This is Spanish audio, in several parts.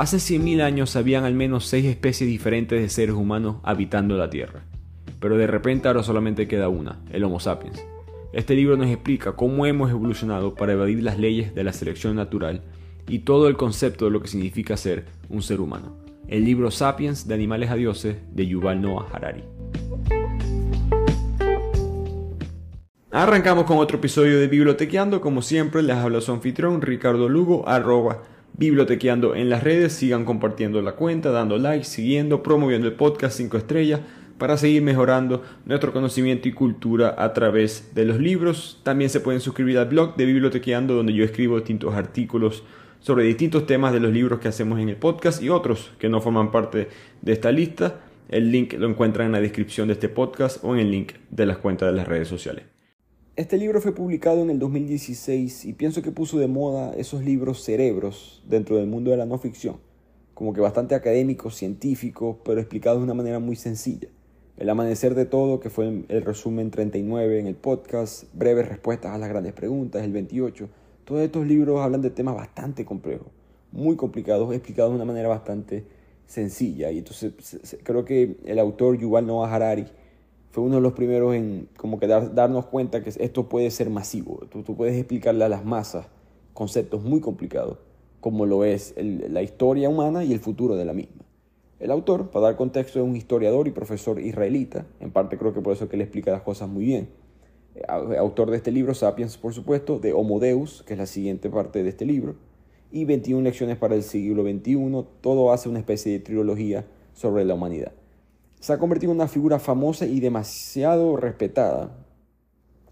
Hace 100.000 años habían al menos 6 especies diferentes de seres humanos habitando la Tierra, pero de repente ahora solamente queda una, el Homo sapiens. Este libro nos explica cómo hemos evolucionado para evadir las leyes de la selección natural y todo el concepto de lo que significa ser un ser humano. El libro Sapiens de Animales a Dioses de Yuval Noah Harari. Arrancamos con otro episodio de Bibliotequeando. Como siempre, les habla su anfitrión Ricardo Lugo, arroba bibliotequeando en las redes. Sigan compartiendo la cuenta, dando like, siguiendo, promoviendo el podcast 5 estrellas para seguir mejorando nuestro conocimiento y cultura a través de los libros. También se pueden suscribir al blog de Bibliotequeando, donde yo escribo distintos artículos sobre distintos temas de los libros que hacemos en el podcast y otros que no forman parte de esta lista. El link lo encuentran en la descripción de este podcast o en el link de las cuentas de las redes sociales. Este libro fue publicado en el 2016 y pienso que puso de moda esos libros cerebros dentro del mundo de la no ficción, como que bastante académicos, científicos, pero explicados de una manera muy sencilla. El amanecer de todo, que fue el resumen 39 en el podcast, breves respuestas a las grandes preguntas, el 28. Todos estos libros hablan de temas bastante complejos, muy complicados, explicados de una manera bastante sencilla. Y entonces creo que el autor Yuval Noah Harari fue uno de los primeros en como que darnos cuenta que esto puede ser masivo. Tú, puedes explicarle a las masas conceptos muy complicados, como lo es la historia humana y el futuro de la misma. El autor, para dar contexto, es un historiador y profesor israelita, en parte creo que por eso que le explica las cosas muy bien. Autor de este libro, Sapiens, por supuesto, de Homo Deus, que es la siguiente parte de este libro, y 21 lecciones para el siglo XXI, todo hace una especie de trilogía sobre la humanidad se ha convertido en una figura famosa y demasiado respetada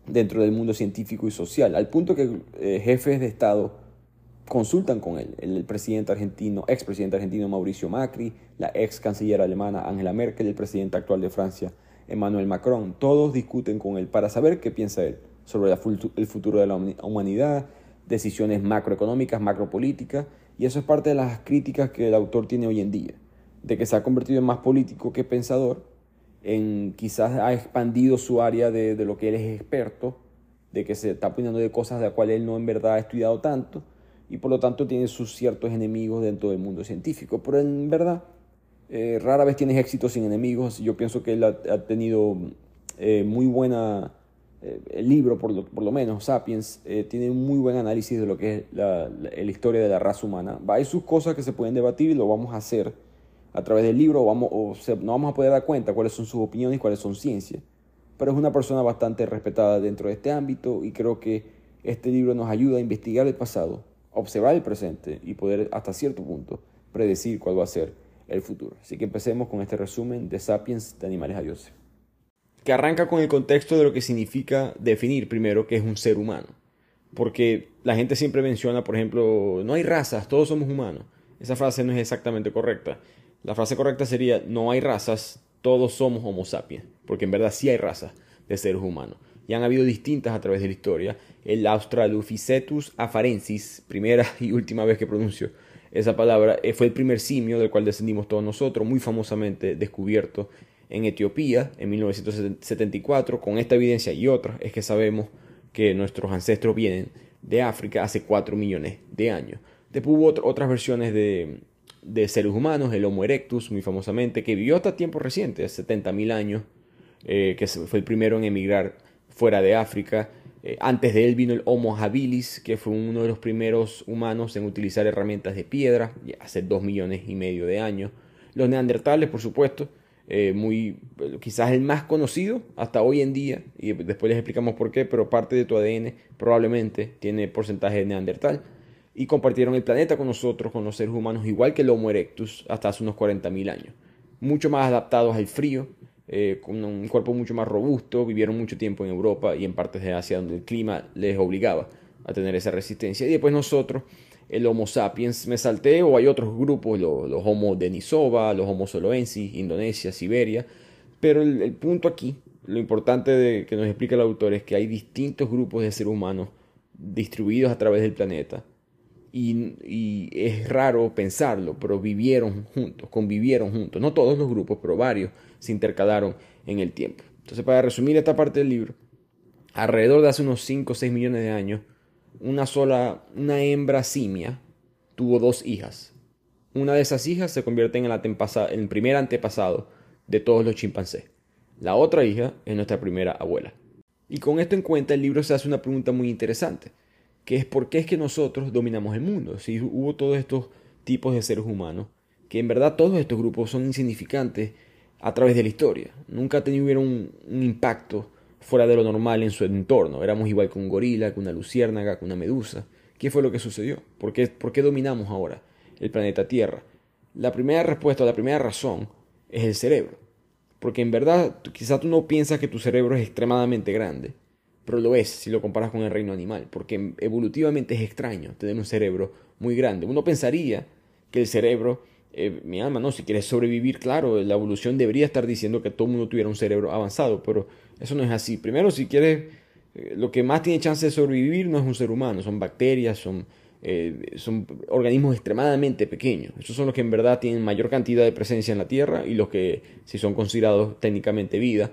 dentro del mundo científico y social, al punto que eh, jefes de Estado consultan con él, el presidente argentino, expresidente argentino Mauricio Macri, la ex canciller alemana Angela Merkel, el presidente actual de Francia Emmanuel Macron, todos discuten con él para saber qué piensa él sobre el futuro de la humanidad, decisiones macroeconómicas, macropolíticas, y eso es parte de las críticas que el autor tiene hoy en día de que se ha convertido en más político que pensador, en quizás ha expandido su área de, lo que él es experto, de que se está poniendo de cosas de las cuales él no en verdad ha estudiado tanto, y por lo tanto tiene sus ciertos enemigos dentro del mundo científico. Pero en verdad, eh, rara vez tienes éxito sin enemigos. Yo pienso que él ha, tenido eh, muy buena... Eh, el libro, por lo, por lo menos, Sapiens, tiene un muy buen análisis de lo que es la, la, historia de la raza humana. Hay sus cosas que se pueden debatir y lo vamos a hacer a través del libro vamos, o no vamos a poder dar cuenta cuáles son sus opiniones y cuáles son ciencias. Pero es una persona bastante respetada dentro de este ámbito y creo que este libro nos ayuda a investigar el pasado, observar el presente y poder hasta cierto punto predecir cuál va a ser el futuro. Así que empecemos con este resumen de Sapiens de Animales a Dioses. Que arranca con el contexto de lo que significa definir primero qué es un ser humano. Porque la gente siempre menciona, por ejemplo, no hay razas, todos somos humanos. Esa frase no es exactamente correcta. La frase correcta sería, no hay razas, todos somos Homo sapiens, porque en verdad sí hay razas de seres humanos. Y han habido distintas a través de la historia. El Australopithecus afarensis, primera y última vez que pronuncio esa palabra, eh, fue el primer simio del cual descendimos todos nosotros, muy famosamente descubierto en Etiopía en 1974. Con esta evidencia y otras es que sabemos que nuestros ancestros vienen de África hace 4 millones de años. Después hubo otras versiones de, de seres humanos, el Homo erectus, muy famosamente, que vivió hasta tiempos recientes, 70.000 años, eh, que fue el primero en emigrar fuera de África. Eh, antes de él vino el Homo habilis, que fue uno de los primeros humanos en utilizar herramientas de piedra, hace dos millones y medio de años. Los neandertales, por supuesto, eh, muy, quizás el más conocido hasta hoy en día, y después les explicamos por qué, pero parte de tu ADN probablemente tiene porcentaje de neandertal y compartieron el planeta con nosotros, con los seres humanos, igual que el Homo erectus hasta hace unos 40.000 años. Mucho más adaptados al frío, eh, con un cuerpo mucho más robusto, vivieron mucho tiempo en Europa y en partes de Asia donde el clima les obligaba a tener esa resistencia. Y después nosotros, el Homo sapiens, me salté, o hay otros grupos, los, Homo denisova, los Homo soloensis, Indonesia, Siberia, pero el, punto aquí, lo importante que nos explica el autor es que hay distintos grupos de seres humanos distribuidos a través del planeta y, es raro pensarlo, pero vivieron juntos, convivieron juntos. No todos los grupos, pero varios se intercalaron en el tiempo. Entonces, para resumir esta parte del libro, alrededor de hace unos 5 o 6 millones de años, una sola, una hembra simia tuvo dos hijas. Una de esas hijas se convierte en el, en el primer antepasado de todos los chimpancés. La otra hija es nuestra primera abuela. Y con esto en cuenta, el libro se hace una pregunta muy interesante, que es por qué es que nosotros dominamos el mundo. Si hubo todos estos tipos de seres humanos, que en verdad todos estos grupos son insignificantes a través de la historia. Nunca tuvieron un, un impacto fuera de lo normal en su entorno. Éramos igual que un gorila, que una luciérnaga, que una medusa. ¿Qué fue lo que sucedió? ¿Por qué, ¿Por qué dominamos ahora el planeta Tierra? La primera respuesta, la primera razón es el cerebro. Porque en verdad, quizá tú no piensas que tu cerebro es extremadamente grande, pero lo es si lo comparas con el reino animal, porque evolutivamente es extraño tener un cerebro muy grande. Uno pensaría que el cerebro, eh, mi alma, no, si quieres sobrevivir, claro, la evolución debería estar diciendo que todo el mundo tuviera un cerebro avanzado, pero eso no es así. Primero, si quieres eh, lo que más tiene chance de sobrevivir no es un ser humano, son bacterias, son, eh, son organismos extremadamente pequeños. Esos son los que en verdad tienen mayor cantidad de presencia en la Tierra y los que si son considerados técnicamente vida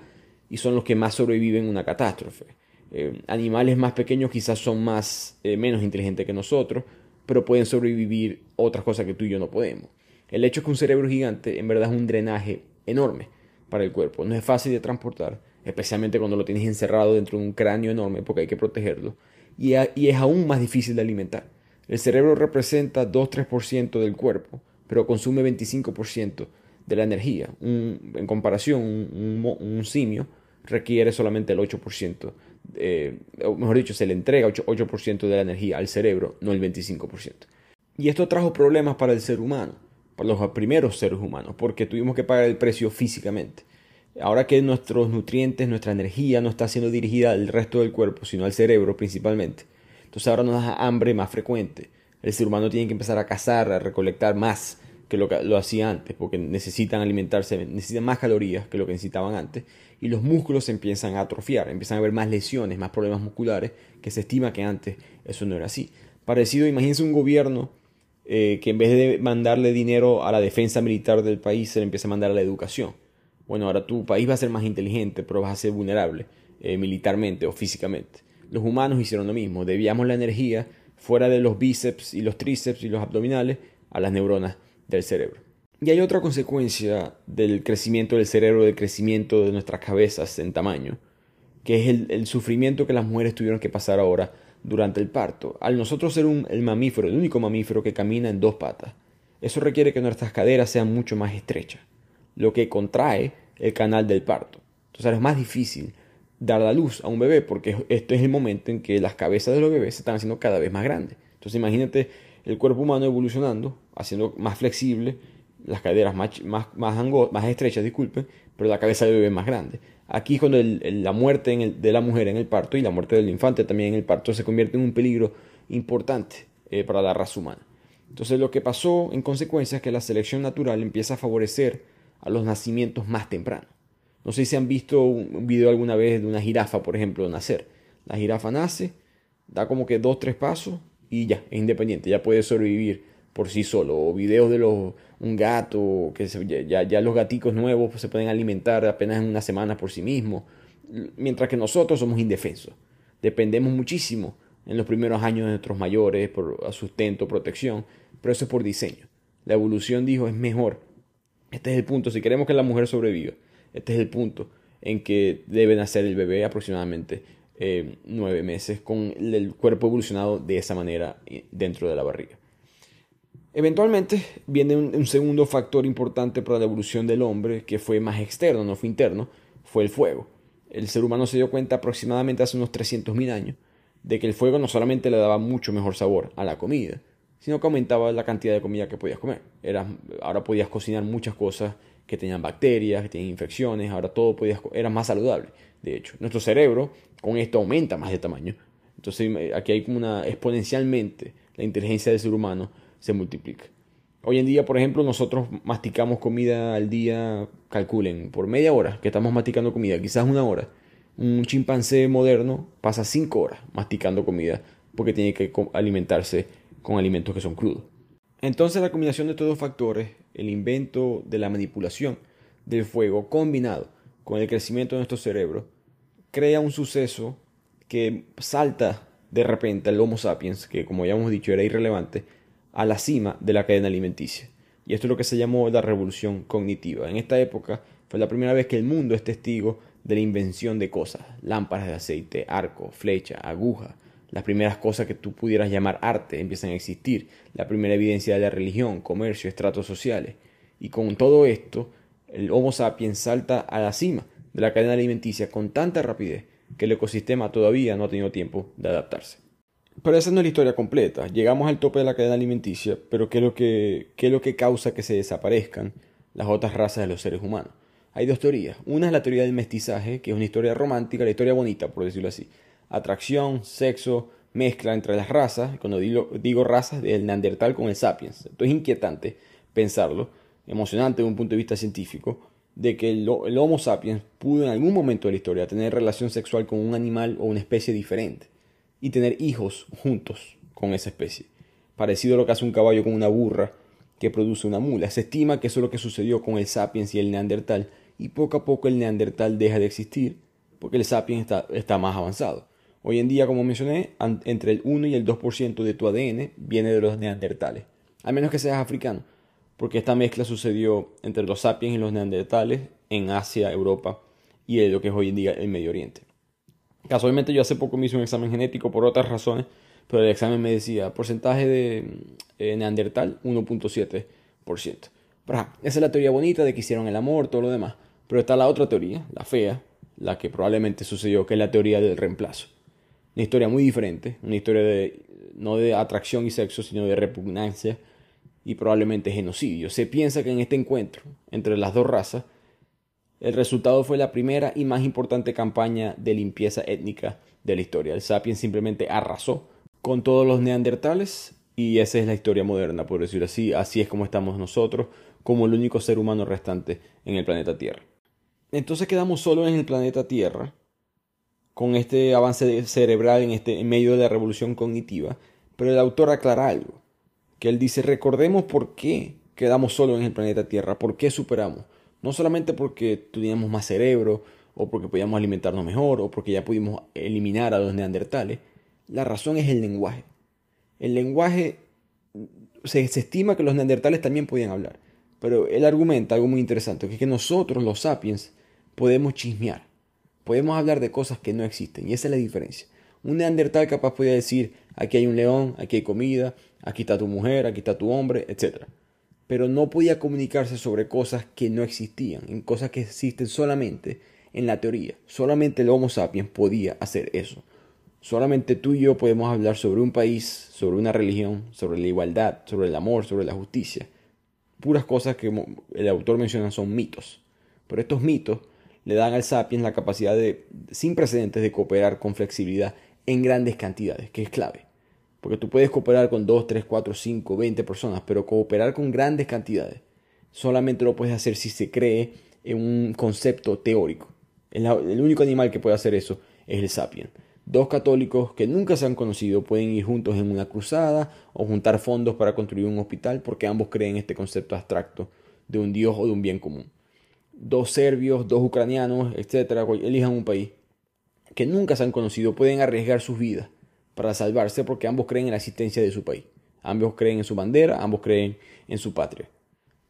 y son los que más sobreviven en una catástrofe. Eh, animales más pequeños quizás son más menos inteligentes que nosotros, pero pueden sobrevivir otras cosas que tú y yo no podemos. El hecho es que un cerebro gigante en verdad es un drenaje enorme para el cuerpo, no es fácil de transportar especialmente cuando lo tienes encerrado dentro de un cráneo enorme porque hay que protegerlo, y, es aún más difícil de alimentar. El cerebro representa 2-3% del cuerpo, pero consume 25% de la energía. en comparación, un, simio requiere solamente el 8%, eh, o mejor dicho, se le entrega 8%, 8 de la energía al cerebro, no el 25%. Y esto trajo problemas para el ser humano, para los primeros seres humanos, porque tuvimos que pagar el precio físicamente. Ahora que nuestros nutrientes, nuestra energía no está siendo dirigida al resto del cuerpo, sino al cerebro principalmente. Entonces ahora nos da hambre más frecuente. El ser humano tiene que empezar a cazar, a recolectar más que lo lo hacía antes, porque necesitan alimentarse, necesitan más calorías que lo que necesitaban antes, y los músculos se empiezan a atrofiar, empiezan a haber más lesiones, más problemas musculares, que se estima que antes eso no era así. Parecido, imagínense un gobierno eh, que en vez de mandarle dinero a la defensa militar del país, se le empieza a mandar a la educación bueno, ahora tu país va a ser más inteligente, pero vas a ser vulnerable eh, militarmente o físicamente. Los humanos hicieron lo mismo, debíamos la energía fuera de los bíceps y los tríceps y los abdominales a las neuronas del cerebro. Y hay otra consecuencia del crecimiento del cerebro, del crecimiento de nuestras cabezas en tamaño, que es el, sufrimiento que las mujeres tuvieron que pasar ahora durante el parto. Al nosotros ser un, el mamífero, el único mamífero que camina en dos patas, eso requiere que nuestras caderas sean mucho más estrechas lo que contrae el canal del parto. Entonces es más difícil dar la luz a un bebé porque este es el momento en que las cabezas de los bebés se están haciendo cada vez más grandes. Entonces imagínate el cuerpo humano evolucionando, haciendo más flexible, las caderas más, más, más, estrechas, disculpen, pero la cabeza del bebé más grande. Aquí es cuando la muerte de la mujer en el parto y la muerte del infante también en el parto se convierte en un peligro importante eh, para la raza humana. Entonces lo que pasó en consecuencia es que la selección natural empieza a favorecer a los nacimientos más tempranos. No sé si han visto un video alguna vez de una jirafa, por ejemplo, nacer. La jirafa nace, da como que dos, tres pasos y ya, es independiente, ya puede sobrevivir por sí solo. O videos de los, un gato, que ya, ya los gaticos nuevos se pueden alimentar apenas en una semana por sí mismos. Mientras que nosotros somos indefensos. Dependemos muchísimo en los primeros años de nuestros mayores por sustento, protección, pero eso es por diseño. La evolución dijo es mejor este es el punto, si queremos que la mujer sobreviva, este es el punto en que debe nacer el bebé aproximadamente eh, nueve meses con el cuerpo evolucionado de esa manera eh, dentro de la barriga. Eventualmente viene un, segundo factor importante para la evolución del hombre que fue más externo, no fue interno, fue el fuego. El ser humano se dio cuenta aproximadamente hace unos 300.000 años de que el fuego no solamente le daba mucho mejor sabor a la comida, sino que aumentaba la cantidad de comida que podías comer. Era, ahora podías cocinar muchas cosas que tenían bacterias, que tenían infecciones, ahora todo podías, era más saludable. De hecho, nuestro cerebro con esto aumenta más de tamaño. Entonces aquí hay como una exponencialmente la inteligencia del ser humano se multiplica. Hoy en día, por ejemplo, nosotros masticamos comida al día, calculen, por media hora que estamos masticando comida, quizás una hora. Un chimpancé moderno pasa cinco horas masticando comida porque tiene que alimentarse con alimentos que son crudos. Entonces la combinación de estos dos factores, el invento de la manipulación del fuego combinado con el crecimiento de nuestro cerebro, crea un suceso que salta de repente al Homo sapiens, que como ya hemos dicho era irrelevante, a la cima de la cadena alimenticia. Y esto es lo que se llamó la revolución cognitiva. En esta época fue la primera vez que el mundo es testigo de la invención de cosas, lámparas de aceite, arco, flecha, aguja, las primeras cosas que tú pudieras llamar arte empiezan a existir, la primera evidencia de la religión, comercio, estratos sociales. Y con todo esto, el Homo sapiens salta a la cima de la cadena alimenticia con tanta rapidez que el ecosistema todavía no ha tenido tiempo de adaptarse. Pero esa no es la historia completa. Llegamos al tope de la cadena alimenticia, pero ¿qué es lo que, es lo que causa que se desaparezcan las otras razas de los seres humanos? Hay dos teorías. Una es la teoría del mestizaje, que es una historia romántica, la historia bonita, por decirlo así. Atracción, sexo, mezcla entre las razas. Cuando digo, digo razas, del neandertal con el sapiens. Esto es inquietante pensarlo, emocionante desde un punto de vista científico, de que el, Homo sapiens pudo en algún momento de la historia tener relación sexual con un animal o una especie diferente y tener hijos juntos con esa especie. Parecido a lo que hace un caballo con una burra que produce una mula. Se estima que eso es lo que sucedió con el sapiens y el neandertal y poco a poco el neandertal deja de existir porque el sapiens está, está más avanzado. Hoy en día, como mencioné, entre el 1 y el 2% de tu ADN viene de los neandertales, a menos que seas africano, porque esta mezcla sucedió entre los sapiens y los neandertales en Asia, Europa y lo que es hoy en día el Medio Oriente. Casualmente yo hace poco me hice un examen genético por otras razones, pero el examen me decía porcentaje de eh, neandertal 1.7%. esa es la teoría bonita de que hicieron el amor, todo lo demás. Pero está la otra teoría, la fea, la que probablemente sucedió, que es la teoría del reemplazo. Una historia muy diferente, una historia de no de atracción y sexo, sino de repugnancia y probablemente genocidio. Se piensa que en este encuentro entre las dos razas el resultado fue la primera y más importante campaña de limpieza étnica de la historia. El Sapiens simplemente arrasó con todos los neandertales y esa es la historia moderna, por decirlo así. Así es como estamos nosotros, como el único ser humano restante en el planeta Tierra. Entonces quedamos solo en el planeta Tierra, con este avance cerebral en, este, en medio de la revolución cognitiva, pero el autor aclara algo, que él dice, recordemos por qué quedamos solo en el planeta Tierra, por qué superamos no solamente porque teníamos más cerebro, o porque podíamos alimentarnos mejor, o porque ya pudimos eliminar a los neandertales. La razón es el lenguaje. El lenguaje, se, se estima que los neandertales también podían hablar. Pero él argumenta algo muy interesante, que es que nosotros, los sapiens, podemos chismear. Podemos hablar de cosas que no existen. Y esa es la diferencia. Un neandertal capaz podía decir, aquí hay un león, aquí hay comida, aquí está tu mujer, aquí está tu hombre, etc pero no podía comunicarse sobre cosas que no existían, en cosas que existen solamente en la teoría. Solamente el Homo sapiens podía hacer eso. Solamente tú y yo podemos hablar sobre un país, sobre una religión, sobre la igualdad, sobre el amor, sobre la justicia. Puras cosas que el autor menciona son mitos. Pero estos mitos le dan al sapiens la capacidad de, sin precedentes de cooperar con flexibilidad en grandes cantidades, que es clave. Porque tú puedes cooperar con 2, 3, 4, 5, 20 personas, pero cooperar con grandes cantidades solamente lo puedes hacer si se cree en un concepto teórico. El, único animal que puede hacer eso es el sapien. Dos católicos que nunca se han conocido pueden ir juntos en una cruzada o juntar fondos para construir un hospital porque ambos creen este concepto abstracto de un dios o de un bien común. Dos serbios, dos ucranianos, etcétera, elijan un país que nunca se han conocido, pueden arriesgar sus vidas para salvarse porque ambos creen en la existencia de su país. Ambos creen en su bandera, ambos creen en su patria.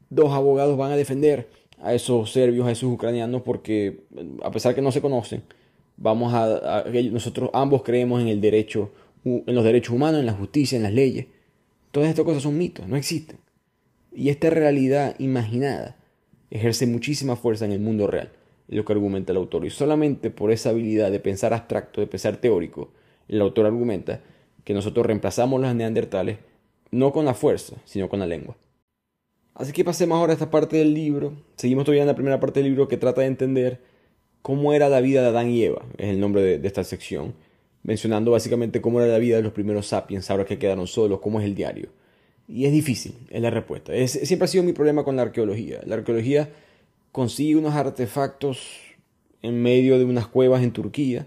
Dos abogados van a defender a esos serbios, a esos ucranianos, porque a pesar que no se conocen, vamos a, nosotros ambos creemos en el derecho, en los derechos humanos, en la justicia, en las leyes. Todas estas cosas son mitos, no existen. Y esta realidad imaginada ejerce muchísima fuerza en el mundo real, es lo que argumenta el autor. Y solamente por esa habilidad de pensar abstracto, de pensar teórico, el autor argumenta que nosotros reemplazamos los neandertales no con la fuerza, sino con la lengua. Así que pasemos ahora a esta parte del libro. Seguimos todavía en la primera parte del libro que trata de entender cómo era la vida de Adán y Eva, es el nombre de, esta sección, mencionando básicamente cómo era la vida de los primeros sapiens, ahora que quedaron solos, cómo es el diario. Y es difícil, es la respuesta. siempre ha sido mi problema con la arqueología. La arqueología consigue unos artefactos en medio de unas cuevas en Turquía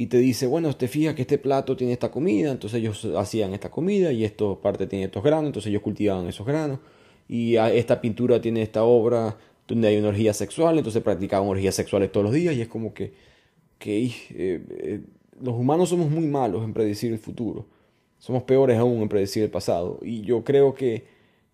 y te dice, bueno, te fijas que este plato tiene esta comida, entonces ellos hacían esta comida y esto parte tiene estos granos, entonces ellos cultivaban esos granos. Y esta pintura tiene esta obra donde hay una orgía sexual, entonces practicaban orgías sexuales todos los días y es como que, que eh, eh, los humanos somos muy malos en predecir el futuro, somos peores aún en predecir el pasado. Y yo creo que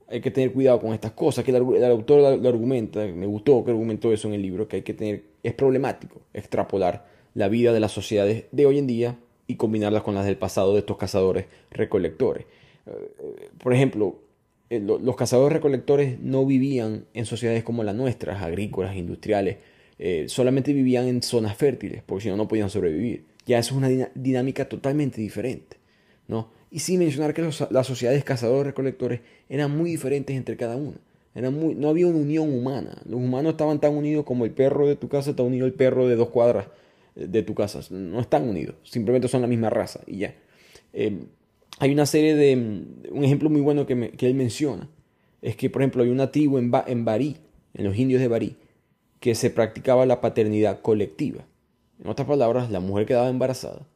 hay que tener cuidado con estas cosas, que el, autor lo, argumenta, me gustó que argumentó eso en el libro, que hay que tener, es problemático extrapolar la vida de las sociedades de hoy en día y combinarlas con las del pasado de estos cazadores recolectores. Eh, por ejemplo, eh, los cazadores recolectores no vivían en sociedades como las nuestras, agrícolas, industriales, eh, solamente vivían en zonas fértiles, porque si no, no podían sobrevivir. Ya eso es una dinámica totalmente diferente. ¿no? Y sin mencionar que las sociedades cazadores-recolectores eran muy diferentes entre cada una. muy, no había una unión humana. Los humanos estaban tan unidos como el perro de tu casa está unido el perro de dos cuadras de tu casa. No están unidos, simplemente son la misma raza y ya. Eh, hay una serie de... Un ejemplo muy bueno que, que, él menciona es que, por ejemplo, hay una tribu en, en Barí, en los indios de Barí, que se practicaba la paternidad colectiva. En otras palabras, la mujer quedaba embarazada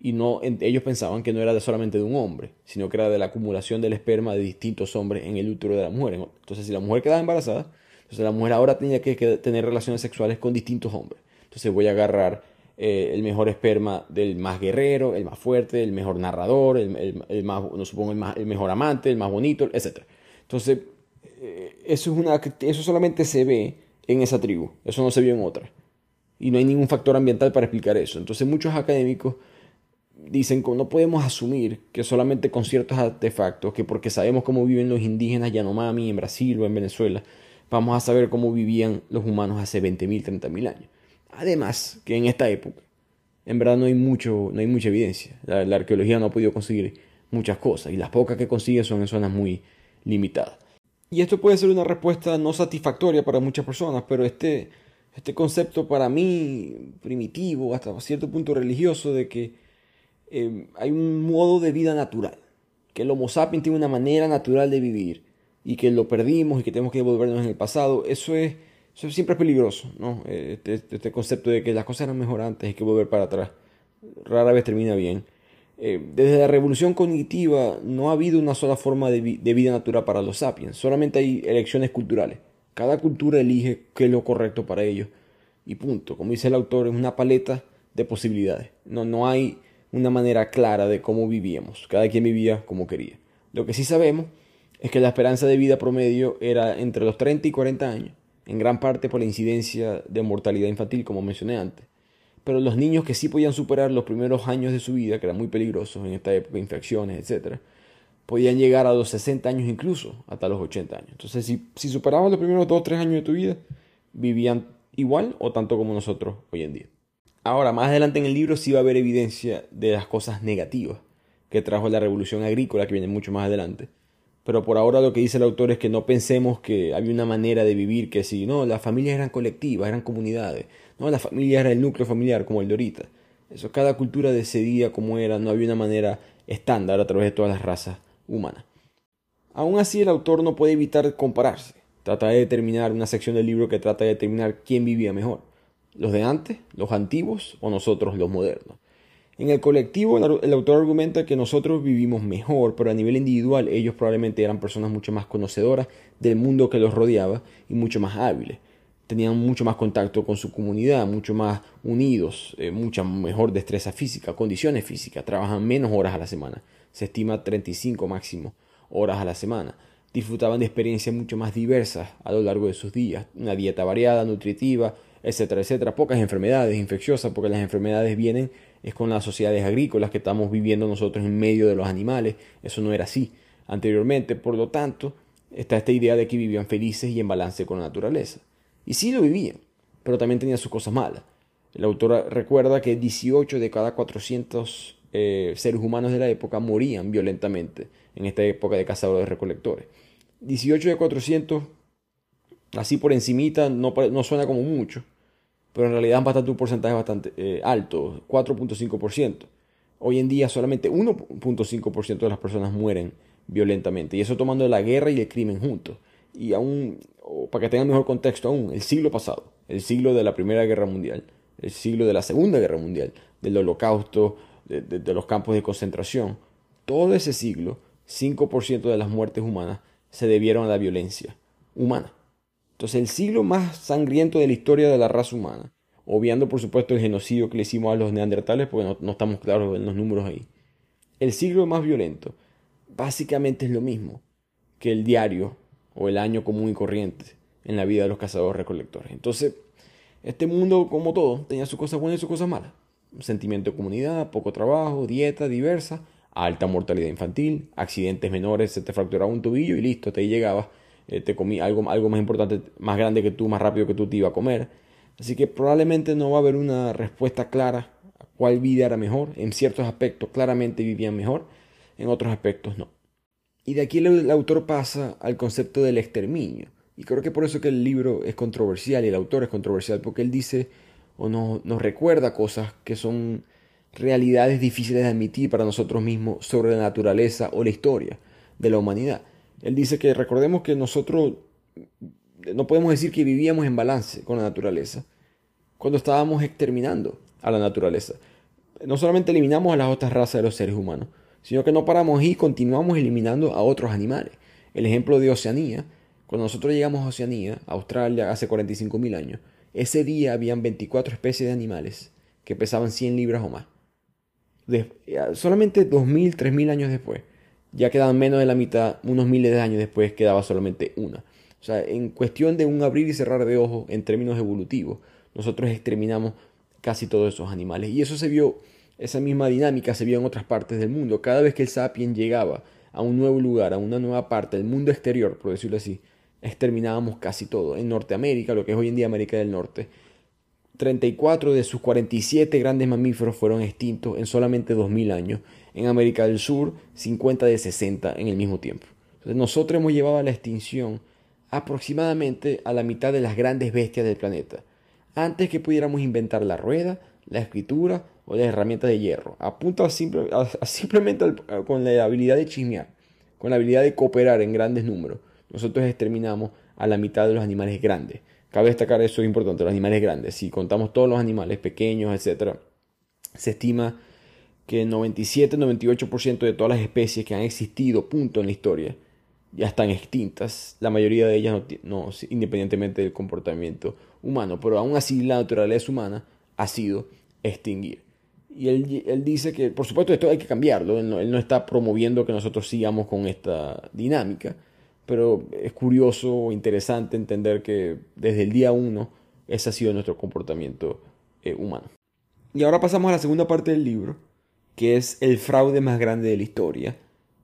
y no ellos pensaban que no era solamente de un hombre, sino que era de la acumulación del esperma de distintos hombres en el útero de la mujer. Entonces, si la mujer quedaba embarazada, entonces la mujer ahora tenía que, tener relaciones sexuales con distintos hombres. Entonces voy a agarrar eh, el mejor esperma del más guerrero, el más fuerte, el mejor narrador, el, más, no supongo, el, mejor amante, el más bonito, etc. Entonces, eh, eso, es una, eso solamente se ve en esa tribu, eso no se vio en otra. Y no hay ningún factor ambiental para explicar eso. Entonces muchos académicos dicen que no podemos asumir que solamente con ciertos artefactos, que porque sabemos cómo viven los indígenas Yanomami en Brasil o en Venezuela, vamos a saber cómo vivían los humanos hace 20.000, 30.000 años. Además, que en esta época, en verdad no hay, mucho, no hay mucha evidencia. La, arqueología no ha podido conseguir muchas cosas y las pocas que consigue son en zonas muy limitadas. Y esto puede ser una respuesta no satisfactoria para muchas personas, pero este, este concepto para mí primitivo, hasta cierto punto religioso, de que Em, hay un modo de vida natural, que el Homo sapiens tiene una manera natural de vivir y que lo perdimos y que tenemos que devolvernos en el pasado, eso es, siempre es peligroso, ¿no? Este, este, este, concepto de que las cosas eran mejor antes y que volver para atrás, rara vez termina bien. Eh, desde la revolución cognitiva no ha habido una sola forma de, de, vida natural para los sapiens, solamente hay elecciones culturales. Cada cultura elige qué es lo correcto para ellos y punto. Como dice el autor, es una paleta de posibilidades. No, no hay una manera clara de cómo vivíamos. Cada quien vivía como quería. Lo que sí sabemos es que la esperanza de vida promedio era entre los 30 y 40 años, en gran parte por la incidencia de mortalidad infantil, como mencioné antes. Pero los niños que sí podían superar los primeros años de su vida, que eran muy peligrosos en esta época, infecciones, etc., podían llegar a los 60 años incluso, hasta los 80 años. Entonces, si, si superaban los primeros 2 o 3 años de tu vida, vivían igual o tanto como nosotros hoy en día. Ahora, más adelante en el libro sí va a haber evidencia de las cosas negativas que trajo la revolución agrícola, que viene mucho más adelante. Pero por ahora lo que dice el autor es que no pensemos que había una manera de vivir que si, no, las familias eran colectivas, eran comunidades, no, la familia era el núcleo familiar como el de ahorita. Eso, cada cultura decidía cómo era, no había una manera estándar a través de todas las razas humanas. Aún así, el autor no puede evitar compararse. Trata de determinar una sección del libro que trata de determinar quién vivía mejor los de antes, los antiguos o nosotros los modernos. En el colectivo el autor argumenta que nosotros vivimos mejor, pero a nivel individual ellos probablemente eran personas mucho más conocedoras del mundo que los rodeaba y mucho más hábiles. Tenían mucho más contacto con su comunidad, mucho más unidos, eh, mucha mejor destreza física, condiciones físicas, trabajan menos horas a la semana, se estima 35 máximo horas a la semana. Disfrutaban de experiencias mucho más diversas a lo largo de sus días, una dieta variada, nutritiva, etcétera, etcétera. Pocas enfermedades infecciosas, porque las enfermedades vienen es con las sociedades agrícolas que estamos viviendo nosotros en medio de los animales. Eso no era así anteriormente. Por lo tanto, está esta idea de que vivían felices y en balance con la naturaleza. Y sí lo vivían, pero también tenían sus cosas malas. El autor recuerda que 18 de cada 400 eh, seres humanos de la época morían violentamente en esta época de cazadores recolectores. 18 de 400 así por encimita no, no suena como mucho, pero en realidad bastante un porcentaje bastante eh, alto, 4.5%. Hoy en día solamente 1.5% de las personas mueren violentamente, y eso tomando la guerra y el crimen juntos. Y aún, para que tengan mejor contexto aún, el siglo pasado, el siglo de la Primera Guerra Mundial, el siglo de la Segunda Guerra Mundial, del holocausto, de los campos de concentración, todo ese siglo, 5% de las muertes humanas se debieron a la violencia humana. Entonces, el siglo más sangriento de la historia de la raza humana, obviando por supuesto el genocidio que le hicimos a los neandertales, porque no, estamos claros en los números ahí. El siglo más violento, básicamente es lo mismo, que el diario o el año común y corriente en la vida de los cazadores recolectores. Entonces, este mundo, como todo, tenía sus cosas buenas y sus cosas malas. Sentimiento de comunidad, poco trabajo, dieta diversa, alta mortalidad infantil, accidentes menores, se te fracturaba un tobillo y listo, te llegabas, eh, te comí algo, algo más importante, más grande que tú, más rápido que tú te iba a comer. Así que probablemente no va a haber una respuesta clara a cuál vida era mejor. En ciertos aspectos claramente vivían mejor, en otros aspectos no. Y de aquí el, autor pasa al concepto del exterminio. Y creo que por eso que el libro es controversial y el autor es controversial, porque él dice o nos, nos recuerda cosas que son realidades difíciles de admitir para nosotros mismos sobre la naturaleza o la historia de la humanidad. Él dice que recordemos que nosotros no podemos decir que vivíamos en balance con la naturaleza cuando estábamos exterminando a la naturaleza. No solamente eliminamos a las otras razas de los seres humanos, sino que no paramos y continuamos eliminando a otros animales. El ejemplo de Oceanía, cuando nosotros llegamos a Oceanía, Australia, hace 45.000 años, ese día habían 24 especies de animales que pesaban 100 libras o más. solamente 2.000, 3.000 años después, ya quedaban menos de la mitad, unos miles de años después quedaba solamente una. O sea, en cuestión de un abrir y cerrar de ojos en términos evolutivos, nosotros exterminamos casi todos esos animales. Y eso se vio, esa misma dinámica se vio en otras partes del mundo. Cada vez que el sapien llegaba a un nuevo lugar, a una nueva parte del mundo exterior, por decirlo así, exterminábamos casi todo. En Norteamérica, lo que es hoy en día América del Norte, 34 de sus 47 grandes mamíferos fueron extintos en solamente 2000 años. En América del Sur, 50 de 60 en el mismo tiempo. Entonces, nosotros hemos llevado a la extinción aproximadamente a la mitad de las grandes bestias del planeta, antes que pudiéramos inventar la rueda, la escritura o las herramientas de hierro. Apunta a, simplemente con la habilidad de chismear, con la habilidad de cooperar en grandes números. Nosotros exterminamos a la mitad de los animales grandes. Cabe destacar eso es importante, los animales grandes. Si contamos todos los animales pequeños, etc., se estima que el 97-98% de todas las especies que han existido, punto, en la historia, ya están extintas, la mayoría de ellas no, independientemente del comportamiento humano, pero aún así la naturaleza humana ha sido extinguir. Y él, dice que, por supuesto, esto hay que cambiarlo, él no, está promoviendo que nosotros sigamos con esta dinámica, pero es curioso o interesante entender que desde el día uno ese ha sido nuestro comportamiento eh, humano. Y ahora pasamos a la segunda parte del libro, que es el fraude más grande de la historia,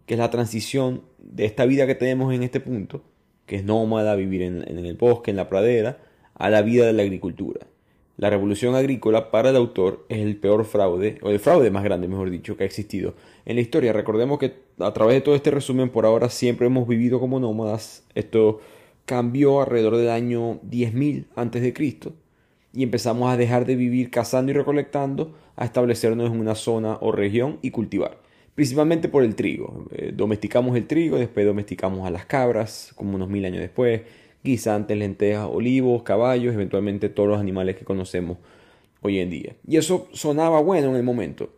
que es la transición de esta vida que tenemos en este punto, que es nómada, vivir en, el bosque, en la pradera, a la vida de la agricultura. La revolución agrícola para el autor es el peor fraude, o el fraude más grande, mejor dicho, que ha existido en la historia. Recordemos que a través de todo este resumen, por ahora siempre hemos vivido como nómadas. Esto cambió alrededor del año 10.000 antes de Cristo y empezamos a dejar de vivir cazando y recolectando a establecernos en una zona o región y cultivar principalmente por el trigo. Eh, domesticamos el trigo, después domesticamos a las cabras, como unos mil años después, guisantes, lentejas, olivos, caballos, eventualmente todos los animales que conocemos hoy en día. Y eso sonaba bueno en el momento.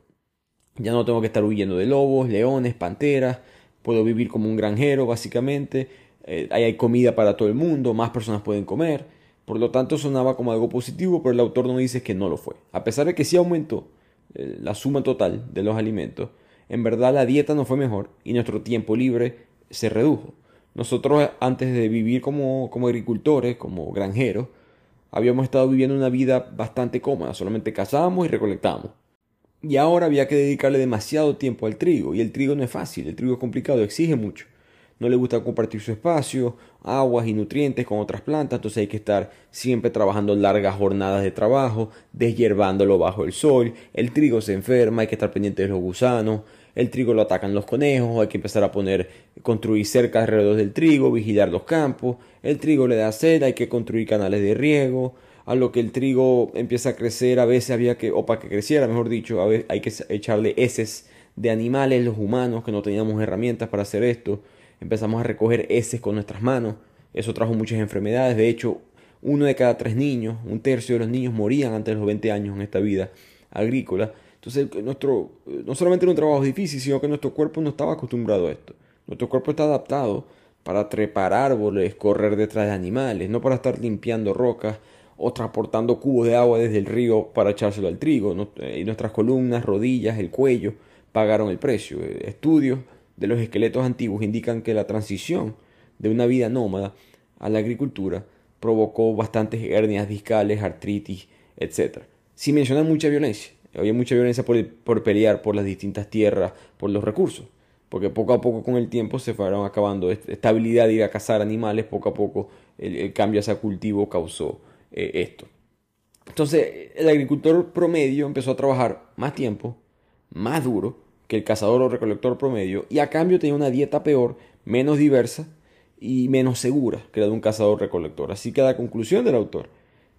Ya no tengo que estar huyendo de lobos, leones, panteras, puedo vivir como un granjero básicamente, eh, ahí hay comida para todo el mundo, más personas pueden comer, por lo tanto sonaba como algo positivo, pero el autor no dice que no lo fue. A pesar de que sí aumentó eh, la suma total de los alimentos, en verdad la dieta no fue mejor y nuestro tiempo libre se redujo. Nosotros antes de vivir como, como agricultores, como granjeros, habíamos estado viviendo una vida bastante cómoda, solamente cazábamos y recolectábamos. Y ahora había que dedicarle demasiado tiempo al trigo, y el trigo no es fácil, el trigo es complicado, exige mucho. No le gusta compartir su espacio, aguas y nutrientes con otras plantas, entonces hay que estar siempre trabajando largas jornadas de trabajo, deshiervándolo bajo el sol, el trigo se enferma, hay que estar pendiente de los gusanos, el trigo lo atacan los conejos, hay que empezar a poner, construir cerca alrededor del trigo, vigilar los campos, el trigo le da sed, hay que construir canales de riego, a lo que el trigo empieza a crecer, a veces había que, o para que creciera, mejor dicho, a veces hay que echarle heces de animales, los humanos, que no teníamos herramientas para hacer esto, empezamos a recoger heces con nuestras manos, eso trajo muchas enfermedades, de hecho, uno de cada tres niños, un tercio de los niños morían antes de los 20 años en esta vida agrícola, entonces, nuestro, no solamente era un trabajo difícil, sino que nuestro cuerpo no estaba acostumbrado a esto. Nuestro cuerpo está adaptado para trepar árboles, correr detrás de animales, no para estar limpiando rocas o transportando cubos de agua desde el río para echárselo al trigo. Y nuestras columnas, rodillas, el cuello pagaron el precio. Estudios de los esqueletos antiguos indican que la transición de una vida nómada a la agricultura provocó bastantes hernias discales, artritis, etc. Sin mencionar mucha violencia. Había mucha violencia por, pelear por las distintas tierras, por los recursos. Porque poco a poco con el tiempo se fueron acabando esta habilidad de ir a cazar animales, poco a poco el, cambio hacia cultivo causó eh, esto. Entonces el agricultor promedio empezó a trabajar más tiempo, más duro que el cazador o recolector promedio y a cambio tenía una dieta peor, menos diversa y menos segura que la de un cazador recolector. Así que la conclusión del autor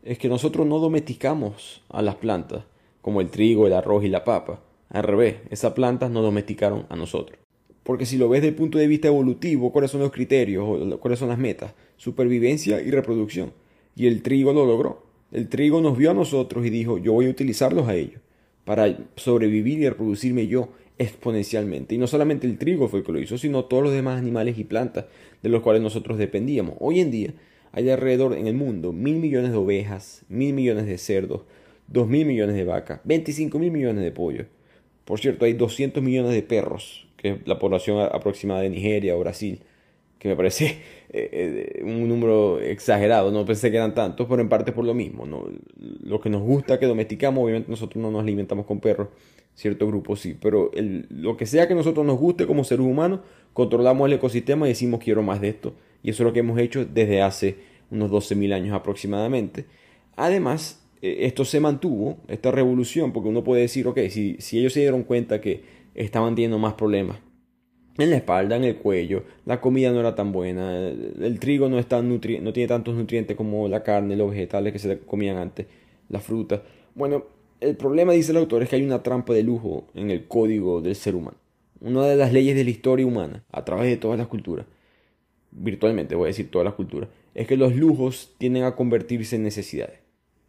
es que nosotros no domesticamos a las plantas como el trigo, el arroz y la papa. Al revés, esas plantas nos domesticaron a nosotros. Porque si lo ves desde el punto de vista evolutivo, ¿cuáles son los criterios? ¿Cuáles son las metas? Supervivencia y reproducción. Y el trigo lo logró. El trigo nos vio a nosotros y dijo, yo voy a utilizarlos a ellos para sobrevivir y reproducirme yo exponencialmente. Y no solamente el trigo fue el que lo hizo, sino todos los demás animales y plantas de los cuales nosotros dependíamos. Hoy en día hay alrededor en el mundo mil millones de ovejas, mil millones de cerdos, dos mil millones de vacas, veinticinco mil millones de pollos. Por cierto, hay 200 millones de perros, que es la población aproximada de Nigeria o Brasil que me parece eh, eh, un número exagerado, no pensé que eran tantos, pero en parte por lo mismo. ¿no? Lo que nos gusta que domesticamos, obviamente nosotros no nos alimentamos con perros, cierto grupo sí, pero lo que sea que nosotros nos guste como seres humanos, controlamos el ecosistema y decimos quiero más de esto. Y eso es lo que hemos hecho desde hace unos 12.000 años aproximadamente. Además, eh, esto se mantuvo, esta revolución, porque uno puede decir, ok, si, si ellos se dieron cuenta que estaban teniendo más problemas en la espalda, en el cuello, la comida no era tan buena, el, trigo no, es tan no tiene tantos nutrientes como la carne, los vegetales que se comían antes, la fruta. Bueno, el problema, dice el autor, es que hay una trampa de lujo en el código del ser humano. Una de las leyes de la historia humana, a través de todas las culturas, virtualmente voy a decir todas las culturas, es que los lujos tienden a convertirse en necesidades.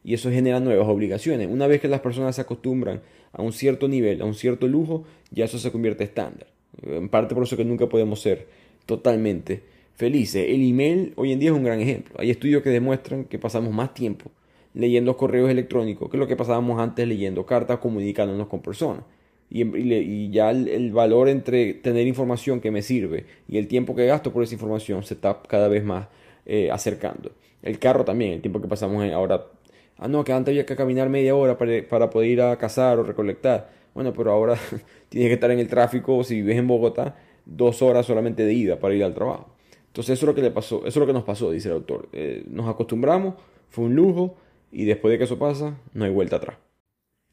Y eso genera nuevas obligaciones. Una vez que las personas se acostumbran a un cierto nivel, a un cierto lujo, ya eso se convierte estándar. En parte por eso que nunca podemos ser totalmente felices. El email hoy en día es un gran ejemplo. Hay estudios que demuestran que pasamos más tiempo leyendo correos electrónicos que lo que pasábamos antes leyendo cartas, comunicándonos con personas. Y, ya el, valor entre tener información que me sirve y el tiempo que gasto por esa información se está cada vez más eh, acercando. El carro también, el tiempo que pasamos ahora. Ah, no, que antes había que caminar media hora para, para poder ir a cazar o recolectar. Bueno, pero ahora tienes que estar en el tráfico, si vives en Bogotá, dos horas solamente de ida para ir al trabajo. Entonces eso es lo que le pasó, eso es lo que nos pasó, dice el autor. Eh, nos acostumbramos, fue un lujo, y después de que eso pasa, no hay vuelta atrás.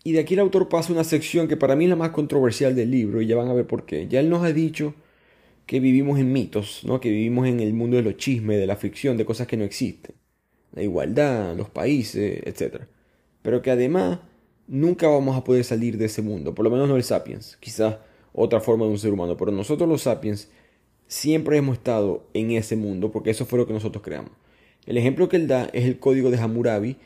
Y de aquí el autor pasa una sección que para mí es la más controversial del libro, y ya van a ver por qué. Ya él nos ha dicho que vivimos en mitos, ¿no? que vivimos en el mundo de los chismes, de la ficción, de cosas que no existen. La igualdad, los países, etc. Pero que además nunca vamos a poder salir de ese mundo, por lo menos no el sapiens, quizás otra forma de un ser humano, pero nosotros los sapiens siempre hemos estado en ese mundo porque eso fue lo que nosotros creamos. El ejemplo que él da es el código de Hammurabi,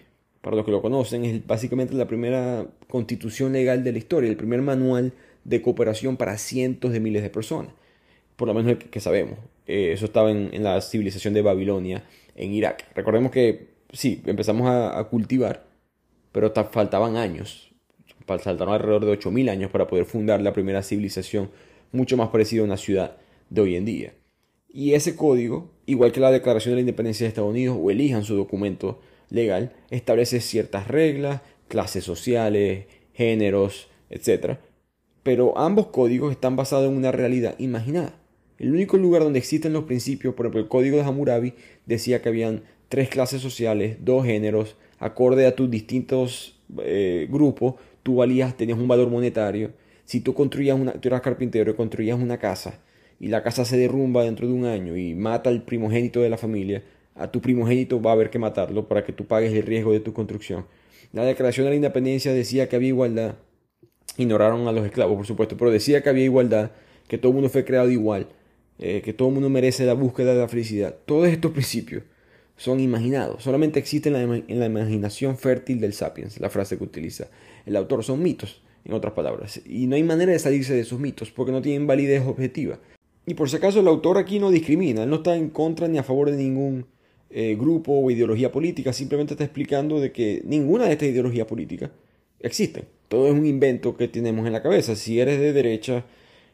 para los que lo conocen, es básicamente la primera constitución legal de la historia, el primer manual de cooperación para cientos de miles de personas, por lo menos el que, sabemos. Eh, eso estaba en, la civilización de Babilonia, en Irak. Recordemos que sí, empezamos a cultivar pero faltaban años. Faltaron alrededor de 8.000 años para poder fundar la primera civilización mucho más parecida a una ciudad de hoy en día. Y ese código, igual que la Declaración de la Independencia de Estados Unidos o elijan su documento legal, establece ciertas reglas, clases sociales, géneros, etc. Pero ambos códigos están basados en una realidad imaginada. El único lugar donde existen los principios, por ejemplo, el código de Hammurabi decía que habían tres clases sociales, dos géneros, acorde a tus distintos eh, grupos, tú valías, tenías un valor monetario. Si tú construías una, tú eras carpintero y construías una casa y la casa se derrumba dentro de un año y mata al primogénito de la familia, a tu primogénito va a haber que matarlo para que tú pagues el riesgo de tu construcción. La declaración de la independencia decía que había igualdad. Ignoraron a los esclavos, por supuesto, pero decía que había igualdad, que todo el mundo fue creado igual, eh, que todo el mundo merece la búsqueda de la felicidad. Todos estos principios son imaginados, solamente existen en la, imaginación fértil del sapiens, la frase que utiliza el autor, son mitos, en otras palabras, y no hay manera de salirse de esos mitos porque no tienen validez objetiva. Y por si acaso el autor aquí no discrimina, él no está en contra ni a favor de ningún eh, grupo o ideología política, simplemente está explicando de que ninguna de estas ideologías políticas existen. Todo es un invento que tenemos en la cabeza. Si eres de derecha,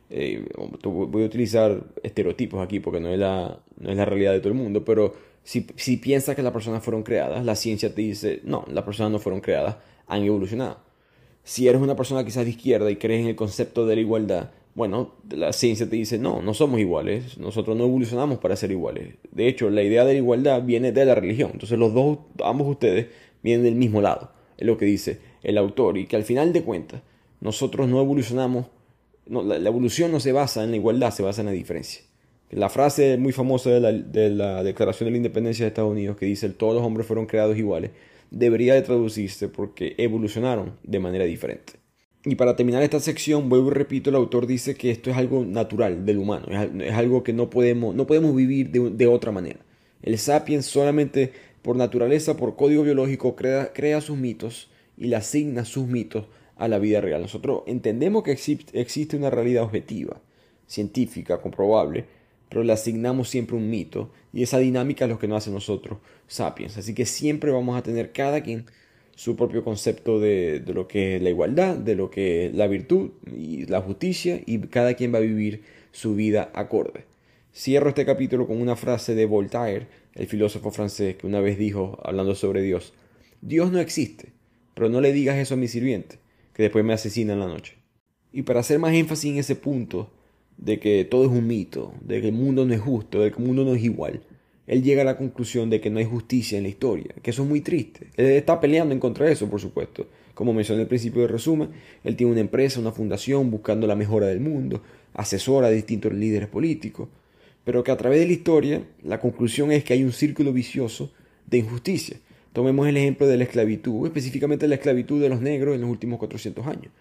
eh, voy a utilizar estereotipos aquí porque no es la, no es la realidad de todo el mundo, pero si, si piensas que las personas fueron creadas, la ciencia te dice, no, las personas no fueron creadas, han evolucionado. Si eres una persona quizás de izquierda y crees en el concepto de la igualdad, bueno, la ciencia te dice, no, no somos iguales, nosotros no evolucionamos para ser iguales. De hecho, la idea de la igualdad viene de la religión. Entonces los dos, ambos ustedes, vienen del mismo lado. Es lo que dice el autor. Y que al final de cuentas, nosotros no evolucionamos, la, evolución no se basa en la igualdad, se basa en la diferencia. La frase muy famosa de la, de la Declaración de la Independencia de Estados Unidos, que dice, todos los hombres fueron creados iguales, debería de traducirse porque evolucionaron de manera diferente. Y para terminar esta sección, vuelvo y repito, el autor dice que esto es algo natural del humano, es, algo que no podemos, no podemos vivir de, otra manera. El sapiens solamente por naturaleza, por código biológico, crea, crea sus mitos y le asigna sus mitos a la vida real. Nosotros entendemos que existe una realidad objetiva, científica, comprobable, pero le asignamos siempre un mito y esa dinámica es lo que nos hace nosotros sapiens. Así que siempre vamos a tener cada quien su propio concepto de, lo que es la igualdad, de lo que es la virtud y la justicia, y cada quien va a vivir su vida acorde. Cierro este capítulo con una frase de Voltaire, el filósofo francés, que una vez dijo, hablando sobre Dios, Dios no existe, pero no le digas eso a mi sirviente, que después me asesina en la noche. Y para hacer más énfasis en ese punto, de que todo es un mito, de que el mundo no es justo, de que el mundo no es igual, él llega a la conclusión de que no hay justicia en la historia, que eso es muy triste. Él está peleando en contra de eso, por supuesto. Como mencioné al principio del resumen, él tiene una empresa, una fundación buscando la mejora del mundo, asesora a distintos líderes políticos, pero que a través de la historia la conclusión es que hay un círculo vicioso de injusticia. Tomemos el ejemplo de la esclavitud, específicamente la esclavitud de los negros en los últimos 400 años.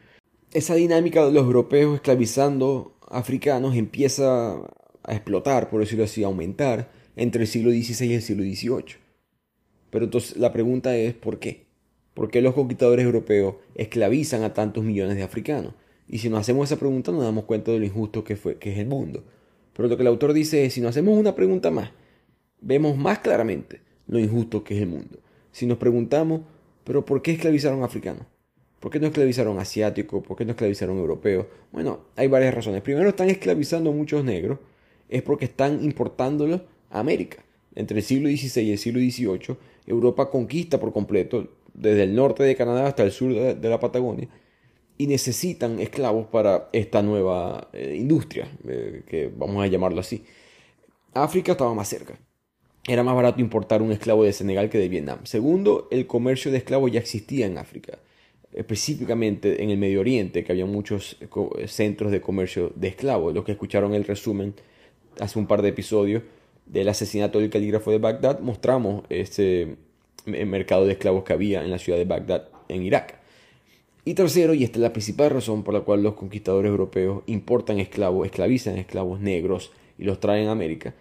Esa dinámica de los europeos esclavizando africanos empieza a explotar, por decirlo así, a aumentar entre el siglo XVI y el siglo XVIII. Pero entonces la pregunta es ¿por qué? ¿Por qué los conquistadores europeos esclavizan a tantos millones de africanos? Y si nos hacemos esa pregunta nos damos cuenta de lo injusto que, es el mundo. Pero lo que el autor dice es, si nos hacemos una pregunta más, vemos más claramente lo injusto que es el mundo. Si nos preguntamos, pero ¿por qué esclavizaron a africanos? ¿Por qué no esclavizaron asiáticos? ¿Por qué no esclavizaron europeos? Bueno, hay varias razones. Primero, están esclavizando a muchos negros, es porque están importándolos América. Entre el siglo XVI y el siglo XVIII, Europa conquista por completo, desde el norte de Canadá hasta el sur de, la Patagonia, y necesitan esclavos para esta nueva eh, industria, eh, que vamos a llamarlo así. África estaba más cerca. Era más barato importar un esclavo de Senegal que de Vietnam. Segundo, el comercio de esclavos ya existía en África, específicamente en el Medio Oriente, que había muchos centros de comercio de esclavos. Los que escucharon el resumen hace un par de episodios del asesinato del calígrafo de Bagdad, mostramos ese mercado de esclavos que había en la ciudad de Bagdad, en Irak. Y tercero, y esta es la principal razón por la cual los conquistadores europeos importan esclavos, esclavizan esclavos negros y los traen a América,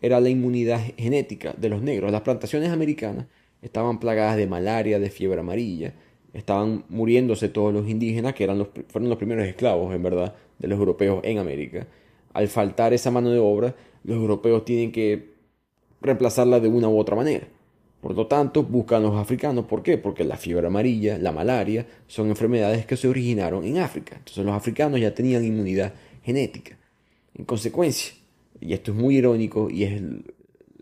era la inmunidad genética de los negros. Las plantaciones americanas estaban plagadas de malaria, de fiebre amarilla, estaban muriéndose todos los indígenas, que eran los, fueron los primeros esclavos, en verdad, de los europeos en América. Al faltar esa mano de obra, los europeos tienen que reemplazarla de una u otra manera. Por lo tanto, buscan los africanos. ¿Por qué? Porque la fiebre amarilla, la malaria, son enfermedades que se originaron en África. Entonces los africanos ya tenían inmunidad genética. En consecuencia, y esto es muy irónico y es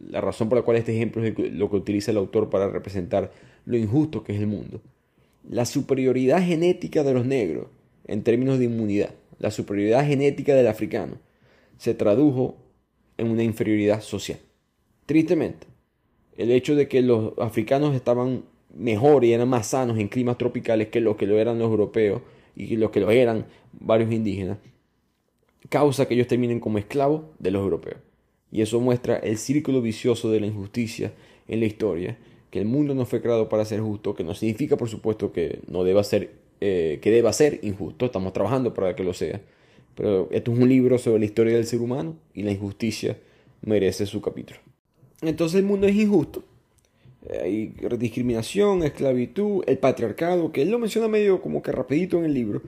la razón por la cual este ejemplo es lo que utiliza el autor para representar lo injusto que es el mundo. La superioridad genética de los negros en términos de inmunidad, la superioridad genética del africano, se tradujo en una inferioridad social. Tristemente, el hecho de que los africanos estaban mejor y eran más sanos en climas tropicales que los que lo eran los europeos y los que lo eran varios indígenas, causa que ellos terminen como esclavos de los europeos. Y eso muestra el círculo vicioso de la injusticia en la historia, que el mundo no fue creado para ser justo, que no significa por supuesto que no deba ser, eh, que deba ser injusto, estamos trabajando para que lo sea, pero esto es un libro sobre la historia del ser humano y la injusticia merece su capítulo. Entonces el mundo es injusto. Eh, hay discriminación, esclavitud, el patriarcado, que él lo menciona medio como que rapidito en el libro,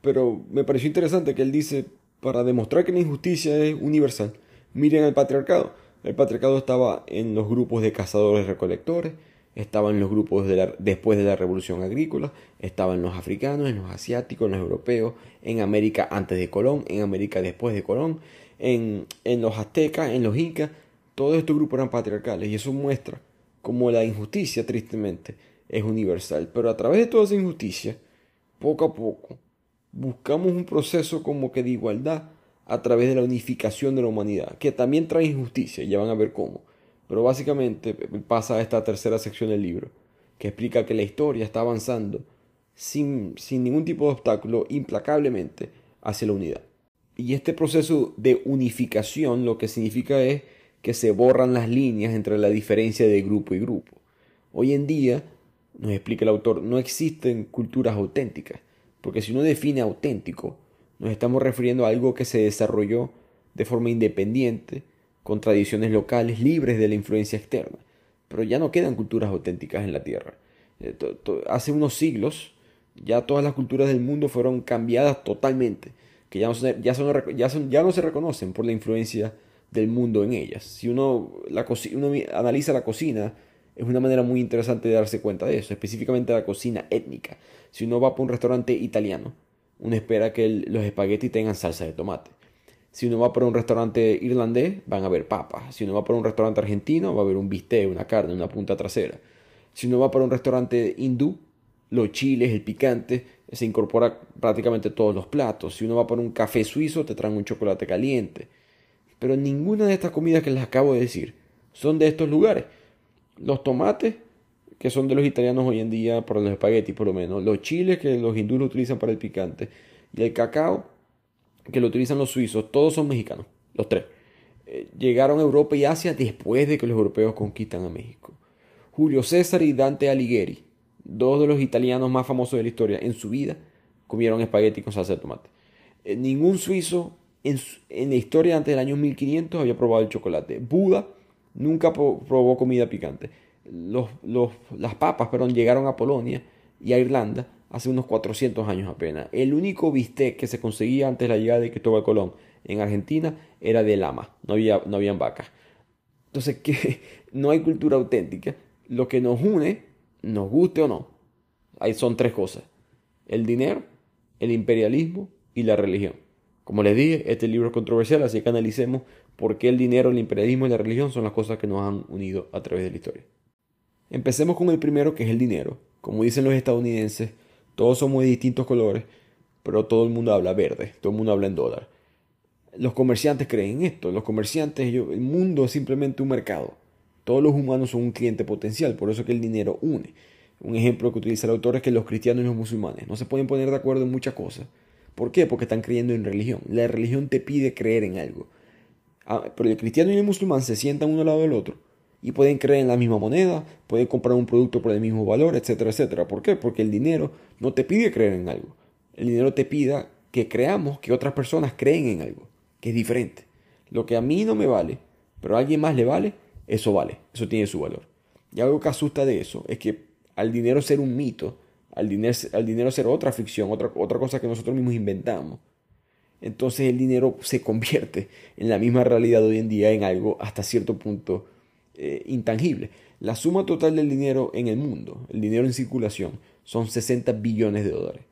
pero me pareció interesante que él dice, para demostrar que la injusticia es universal, miren el patriarcado. El patriarcado estaba en los grupos de cazadores-recolectores, estaban los grupos después de la revolución agrícola, estaban los africanos, en los asiáticos, en los europeos, en América antes de Colón, en América después de Colón, en, en los aztecas, en los incas, todos estos grupos eran patriarcales y eso muestra cómo la injusticia, tristemente, es universal. Pero a través de toda esa injusticia, poco a poco, buscamos un proceso como que de igualdad a través de la unificación de la humanidad, que también trae injusticia, ya van a ver cómo. Pero básicamente pasa a esta tercera sección del libro, que explica que la historia está avanzando sin, sin ningún tipo de obstáculo, implacablemente, hacia la unidad. Y este proceso de unificación lo que significa es que se borran las líneas entre la diferencia de grupo y grupo. Hoy en día, nos explica el autor, no existen culturas auténticas, porque si uno define auténtico, nos estamos refiriendo a algo que se desarrolló de forma independiente, con tradiciones locales libres de la influencia externa. Pero ya no quedan culturas auténticas en la Tierra. Eh, hace unos siglos ya todas las culturas del mundo fueron cambiadas totalmente, que ya no, ya, ya, no se reconocen por la influencia del mundo en ellas. Si uno, la uno analiza la cocina, es una manera muy interesante de darse cuenta de eso, específicamente la cocina étnica. Si uno va por un restaurante italiano, uno espera que los espaguetis tengan salsa de tomate. Si uno va por un restaurante irlandés, van a haber papas. Si uno va por un restaurante argentino, va a haber un bistec, una carne, una punta trasera. Si uno va por un restaurante hindú, los chiles, el picante, se incorpora prácticamente todos los platos. Si uno va por un café suizo, te traen un chocolate caliente. Pero ninguna de estas comidas que les acabo de decir son de estos lugares. Los tomates, que son de los italianos hoy en día, por los espaguetis por lo menos. Los chiles, que los hindúes utilizan para el picante. Y el cacao, que lo utilizan los suizos. Todos son mexicanos, los tres. Eh, llegaron a Europa y Asia después de que los europeos conquistan a México. Julio César y Dante Alighieri, dos de los italianos más famosos de la historia, en su vida comieron espagueti con salsa de tomate. Eh, ningún suizo en, la historia antes del año 1500 había probado el chocolate. Buda nunca probó comida picante. las papas perdón, llegaron a Polonia y a Irlanda hace unos 400 años apenas. El único bistec que se conseguía antes de la llegada de Cristóbal Colón en Argentina era de lama, no, había, no habían vacas. Entonces, que no hay cultura auténtica. Lo que nos une, nos guste o no, ahí son tres cosas. El dinero, el imperialismo y la religión. Como les dije, este libro es controversial, así que analicemos por qué el dinero, el imperialismo y la religión son las cosas que nos han unido a través de la historia. Empecemos con el primero, que es el dinero. Como dicen los estadounidenses, todos somos de distintos colores, pero todo el mundo habla verde, todo el mundo habla en dólar. Los comerciantes creen en esto, los comerciantes, el mundo es simplemente un mercado. Todos los humanos son un cliente potencial, por eso que el dinero une. Un ejemplo que utiliza el autor es que los cristianos y los musulmanes no se pueden poner de acuerdo en muchas cosas, ¿Por qué? Porque están creyendo en religión. La religión te pide creer en algo. Ah, pero el cristiano y el musulmán se sientan uno al lado del otro y pueden creer en la misma moneda, pueden comprar un producto por el mismo valor, etcétera, etcétera. ¿Por qué? Porque el dinero no te pide creer en algo. El dinero te pide que creamos que otras personas creen en algo, que es diferente. Lo que a mí no me vale, pero a alguien más le vale, eso vale, eso tiene su valor. Y algo que asusta de eso es que al dinero ser un mito, al dinero, al dinero ser otra ficción, otra, otra cosa que nosotros mismos inventamos. Entonces el dinero se convierte en la misma realidad hoy en día en algo hasta cierto punto eh, intangible. La suma total del dinero en el mundo, el dinero en circulación, son 60 billones de dólares.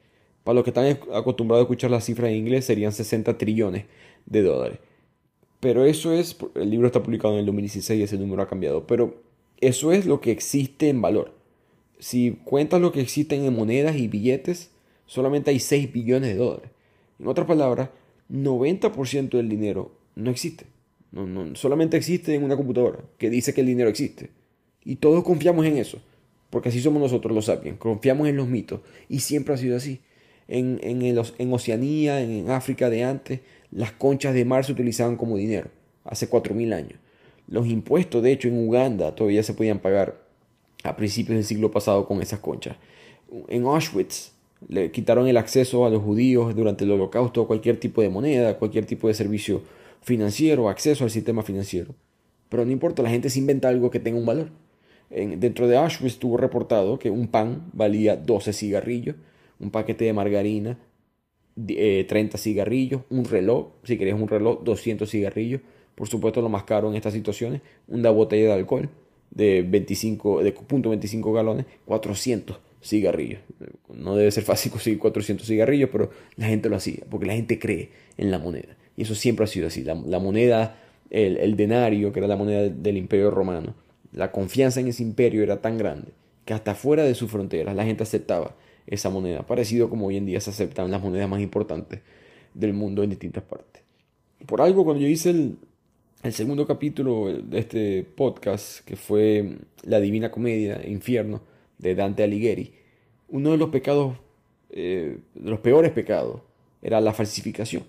Para los que están acostumbrados a escuchar las cifras en inglés, serían 60 trillones de dólares. Pero eso es, el libro está publicado en el 2016 y ese número ha cambiado, pero eso es lo que existe en valor si cuentas lo que existen en monedas y billetes, solamente hay 6 billones de dólares. En otras palabras, 90% del dinero no existe. No, solamente existe en una computadora que dice que el dinero existe. Y todos confiamos en eso, porque así somos nosotros los sapiens, confiamos en los mitos, y siempre ha sido así. En, en, en Oceanía, en África de antes, las conchas de mar se utilizaban como dinero, hace 4.000 años. Los impuestos, de hecho, en Uganda todavía se podían pagar a principios del siglo pasado con esas conchas. En Auschwitz le quitaron el acceso a los judíos durante el holocausto a cualquier tipo de moneda, cualquier tipo de servicio financiero, acceso al sistema financiero. Pero no importa, la gente se inventa algo que tenga un valor. En, dentro de Auschwitz estuvo reportado que un pan valía 12 cigarrillos, un paquete de margarina, 30 eh, cigarrillos, un reloj, si querías un reloj, 200 cigarrillos, por supuesto lo más caro en estas situaciones, una botella de alcohol, de 25, de punto 25 galones, 400 cigarrillos. No debe ser fácil conseguir 400 cigarrillos, pero la gente lo hacía, porque la gente cree en la moneda. Y eso siempre ha sido así. La, moneda, el, denario, que era la moneda del imperio romano, la confianza en ese imperio era tan grande que hasta fuera de sus fronteras la gente aceptaba esa moneda, parecido como hoy en día se aceptan las monedas más importantes del mundo en distintas partes. Por algo, cuando yo hice el, el segundo capítulo de este podcast, que fue La Divina Comedia, Infierno, de Dante Alighieri, uno de los pecados, eh, de los peores pecados, era la falsificación.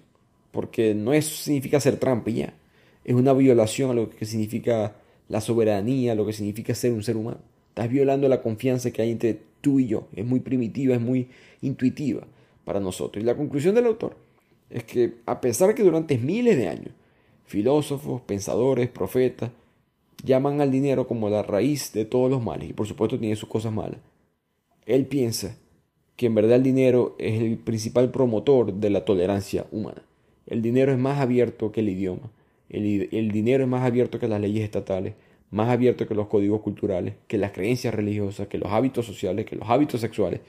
Porque no es, significa hacer trampa ya. Es una violación a lo que significa la soberanía, lo que significa ser un ser humano. Estás violando la confianza que hay entre tú y yo. Es muy primitiva, es muy intuitiva para nosotros. Y la conclusión del autor es que a pesar que durante miles de años filósofos, pensadores, profetas, llaman al dinero como la raíz de todos los males, y por supuesto tiene sus cosas malas, él piensa que en verdad el dinero es el principal promotor de la tolerancia humana. El dinero es más abierto que el idioma, el, dinero es más abierto que las leyes estatales, más abierto que los códigos culturales, que las creencias religiosas, que los hábitos sociales, que los hábitos sexuales.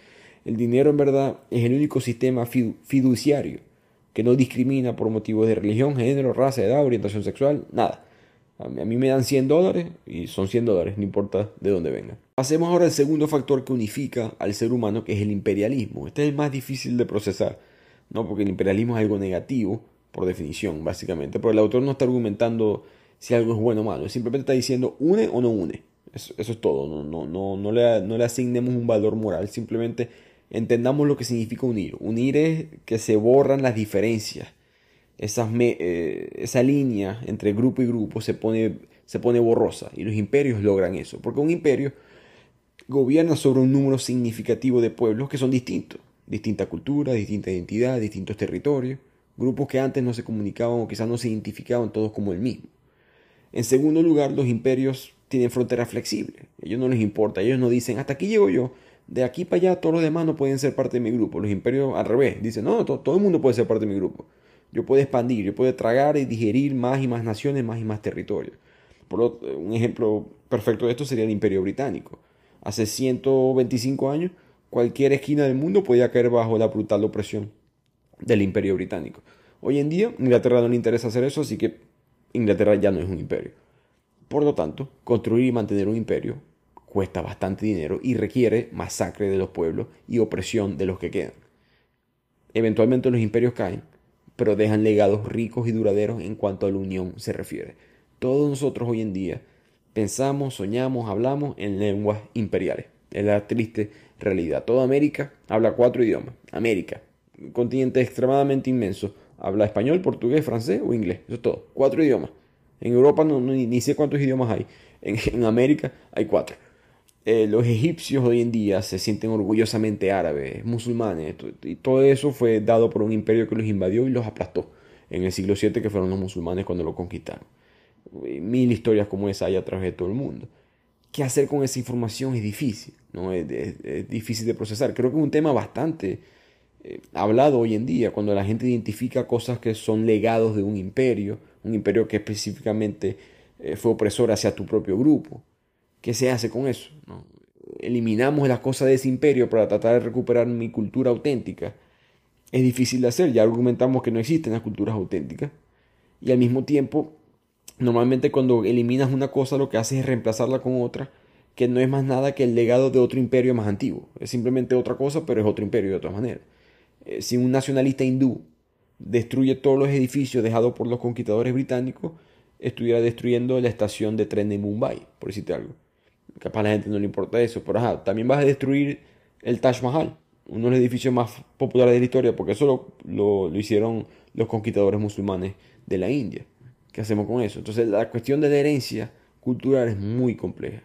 El dinero en verdad es el único sistema fiduciario que no discrimina por motivos de religión, género, raza, edad, orientación sexual, nada. A mí me dan 100 dólares y son 100 dólares, no importa de dónde venga. Pasemos ahora al segundo factor que unifica al ser humano, que es el imperialismo. Este es el más difícil de procesar, ¿no? porque el imperialismo es algo negativo, por definición, básicamente. Pero el autor no está argumentando si algo es bueno o malo, simplemente está diciendo une o no une. Eso, es todo, no, no, no, no, le, asignemos un valor moral, simplemente entendamos lo que significa unir. Unir es que se borran las diferencias. Eh, esa línea entre grupo y grupo se pone borrosa y los imperios logran eso. Porque un imperio gobierna sobre un número significativo de pueblos que son distintos. Distinta cultura, distinta identidad, distintos territorios. Grupos que antes no se comunicaban o quizás no se identificaban todos como el mismo. En segundo lugar, los imperios tienen fronteras flexibles. Ellos no les importa. Ellos no dicen, hasta aquí llego yo de aquí para allá todos los demás no pueden ser parte de mi grupo. Los imperios al revés, dicen, no, todo el mundo puede ser parte de mi grupo. Yo puedo expandir, yo puedo tragar y digerir más y más naciones, más y más territorios. Por un ejemplo perfecto de esto sería el imperio británico. Hace 125 años, cualquier esquina del mundo podía caer bajo la brutal opresión del imperio británico. Hoy en día, Inglaterra no le interesa hacer eso, así que Inglaterra ya no es un imperio. Por lo tanto, construir y mantener un imperio cuesta bastante dinero y requiere masacre de los pueblos y opresión de los que quedan. Eventualmente los imperios caen, pero dejan legados ricos y duraderos en cuanto a la unión se refiere. Todos nosotros hoy en día pensamos, soñamos, hablamos en lenguas imperiales. Es la triste realidad. Toda América habla cuatro idiomas. América, un continente extremadamente inmenso, habla español, portugués, francés o inglés. Eso es todo. Cuatro idiomas. En Europa no, ni, sé cuántos idiomas hay. en América hay cuatro. Eh, los egipcios hoy en día se sienten orgullosamente árabes, musulmanes, y todo eso fue dado por un imperio que los invadió y los aplastó en el siglo VII, que fueron los musulmanes cuando lo conquistaron. Mil historias como esa hay a través de todo el mundo. ¿Qué hacer con esa información? Es difícil, ¿no? es, difícil de procesar. Creo que es un tema bastante eh, hablado hoy en día, cuando la gente identifica cosas que son legados de un imperio, un imperio que específicamente eh, fue opresor hacia tu propio grupo. ¿Qué se hace con eso? Eliminamos las cosas de ese imperio para tratar de recuperar mi cultura auténtica. Es difícil de hacer, ya argumentamos que no existen las culturas auténticas. Y al mismo tiempo, normalmente cuando eliminas una cosa lo que haces es reemplazarla con otra, que no es más nada que el legado de otro imperio más antiguo. Es simplemente otra cosa, pero es otro imperio de otra manera. Eh, si un nacionalista hindú destruye todos los edificios dejados por los conquistadores británicos, estuviera destruyendo la estación de tren de Mumbai, por decirte algo. Capaz a la gente no le importa eso, pero ajá, también vas a destruir el Taj Mahal, uno de los edificios más populares de la historia, porque eso lo, lo, hicieron los conquistadores musulmanes de la India. ¿Qué hacemos con eso? Entonces la cuestión de la herencia cultural es muy compleja.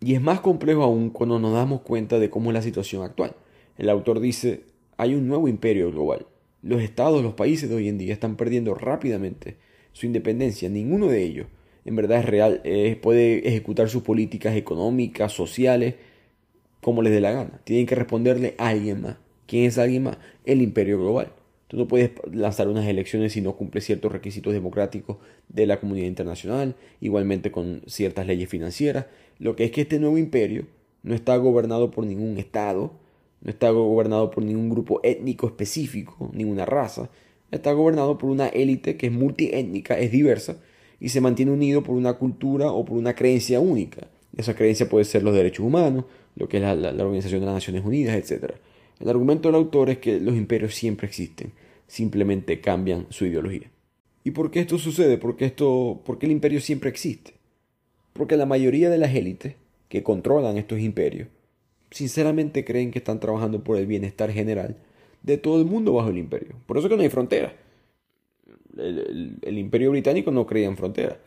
Y es más complejo aún cuando nos damos cuenta de cómo es la situación actual. El autor dice, hay un nuevo imperio global. Los estados, los países de hoy en día están perdiendo rápidamente su independencia. Ninguno de ellos en verdad es real, puede ejecutar sus políticas económicas, sociales, como les dé la gana. Tienen que responderle a alguien más. ¿Quién es alguien más? El imperio global. Tú no puedes lanzar unas elecciones si no cumples ciertos requisitos democráticos de la comunidad internacional, igualmente con ciertas leyes financieras. Lo que es que este nuevo imperio no está gobernado por ningún Estado, no está gobernado por ningún grupo étnico específico, ninguna raza. Está gobernado por una élite que es multiétnica, es diversa y se mantiene unido por una cultura o por una creencia única. Esa creencia puede ser los derechos humanos, lo que es la, la Organización de las Naciones Unidas, etc. El argumento del autor es que los imperios siempre existen, simplemente cambian su ideología. ¿Y por qué esto sucede? ¿Por qué, esto, el imperio siempre existe? Porque la mayoría de las élites que controlan estos imperios sinceramente creen que están trabajando por el bienestar general de todo el mundo bajo el imperio. Por eso que no hay frontera. El, imperio británico no creía en frontera.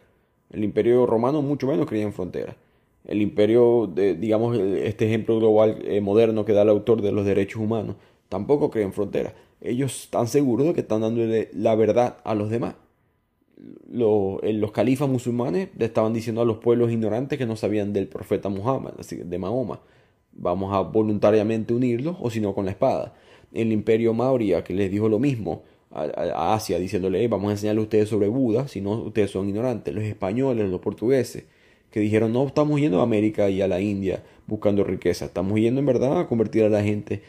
El imperio romano mucho menos creía en frontera. El imperio, digamos, este ejemplo global eh, moderno que da el autor de los derechos humanos, tampoco cree en frontera. Ellos están seguros de que están dándole la verdad a los demás. Los, los califas musulmanes le estaban diciendo a los pueblos ignorantes que no sabían del profeta Muhammad, de Mahoma. Vamos a voluntariamente unirlos o si no con la espada. El imperio Maurya que les dijo lo mismo a, Asia diciéndole vamos a enseñarle a ustedes sobre Buda, si no ustedes son ignorantes. Los españoles, los portugueses que dijeron no estamos yendo a América y a la India buscando riqueza, estamos yendo en verdad a convertir a la gente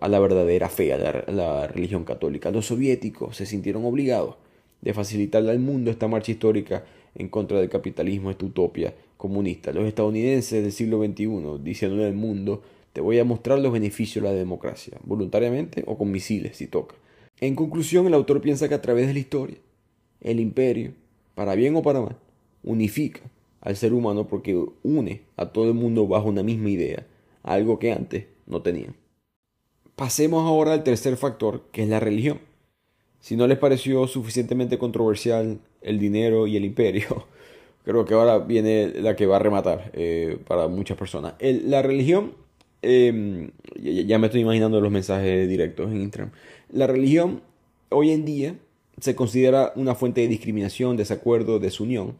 a la verdadera fe, a la, religión católica. Los soviéticos se sintieron obligados de facilitarle al mundo esta marcha histórica en contra del capitalismo, esta utopia comunista. Los estadounidenses del siglo XXI diciéndole al mundo, te voy a mostrar los beneficios de la democracia, voluntariamente o con misiles si toca. En conclusión, el autor piensa que a través de la historia, el imperio, para bien o para mal, unifica al ser humano porque une a todo el mundo bajo una misma idea, algo que antes no tenían. Pasemos ahora al tercer factor, que es la religión. Si no les pareció suficientemente controversial el dinero y el imperio, creo que ahora viene la que va a rematar eh, para muchas personas. la religión, em, ya, me estoy imaginando los mensajes directos en Instagram. La religión hoy en día se considera una fuente de discriminación, desacuerdo, desunión.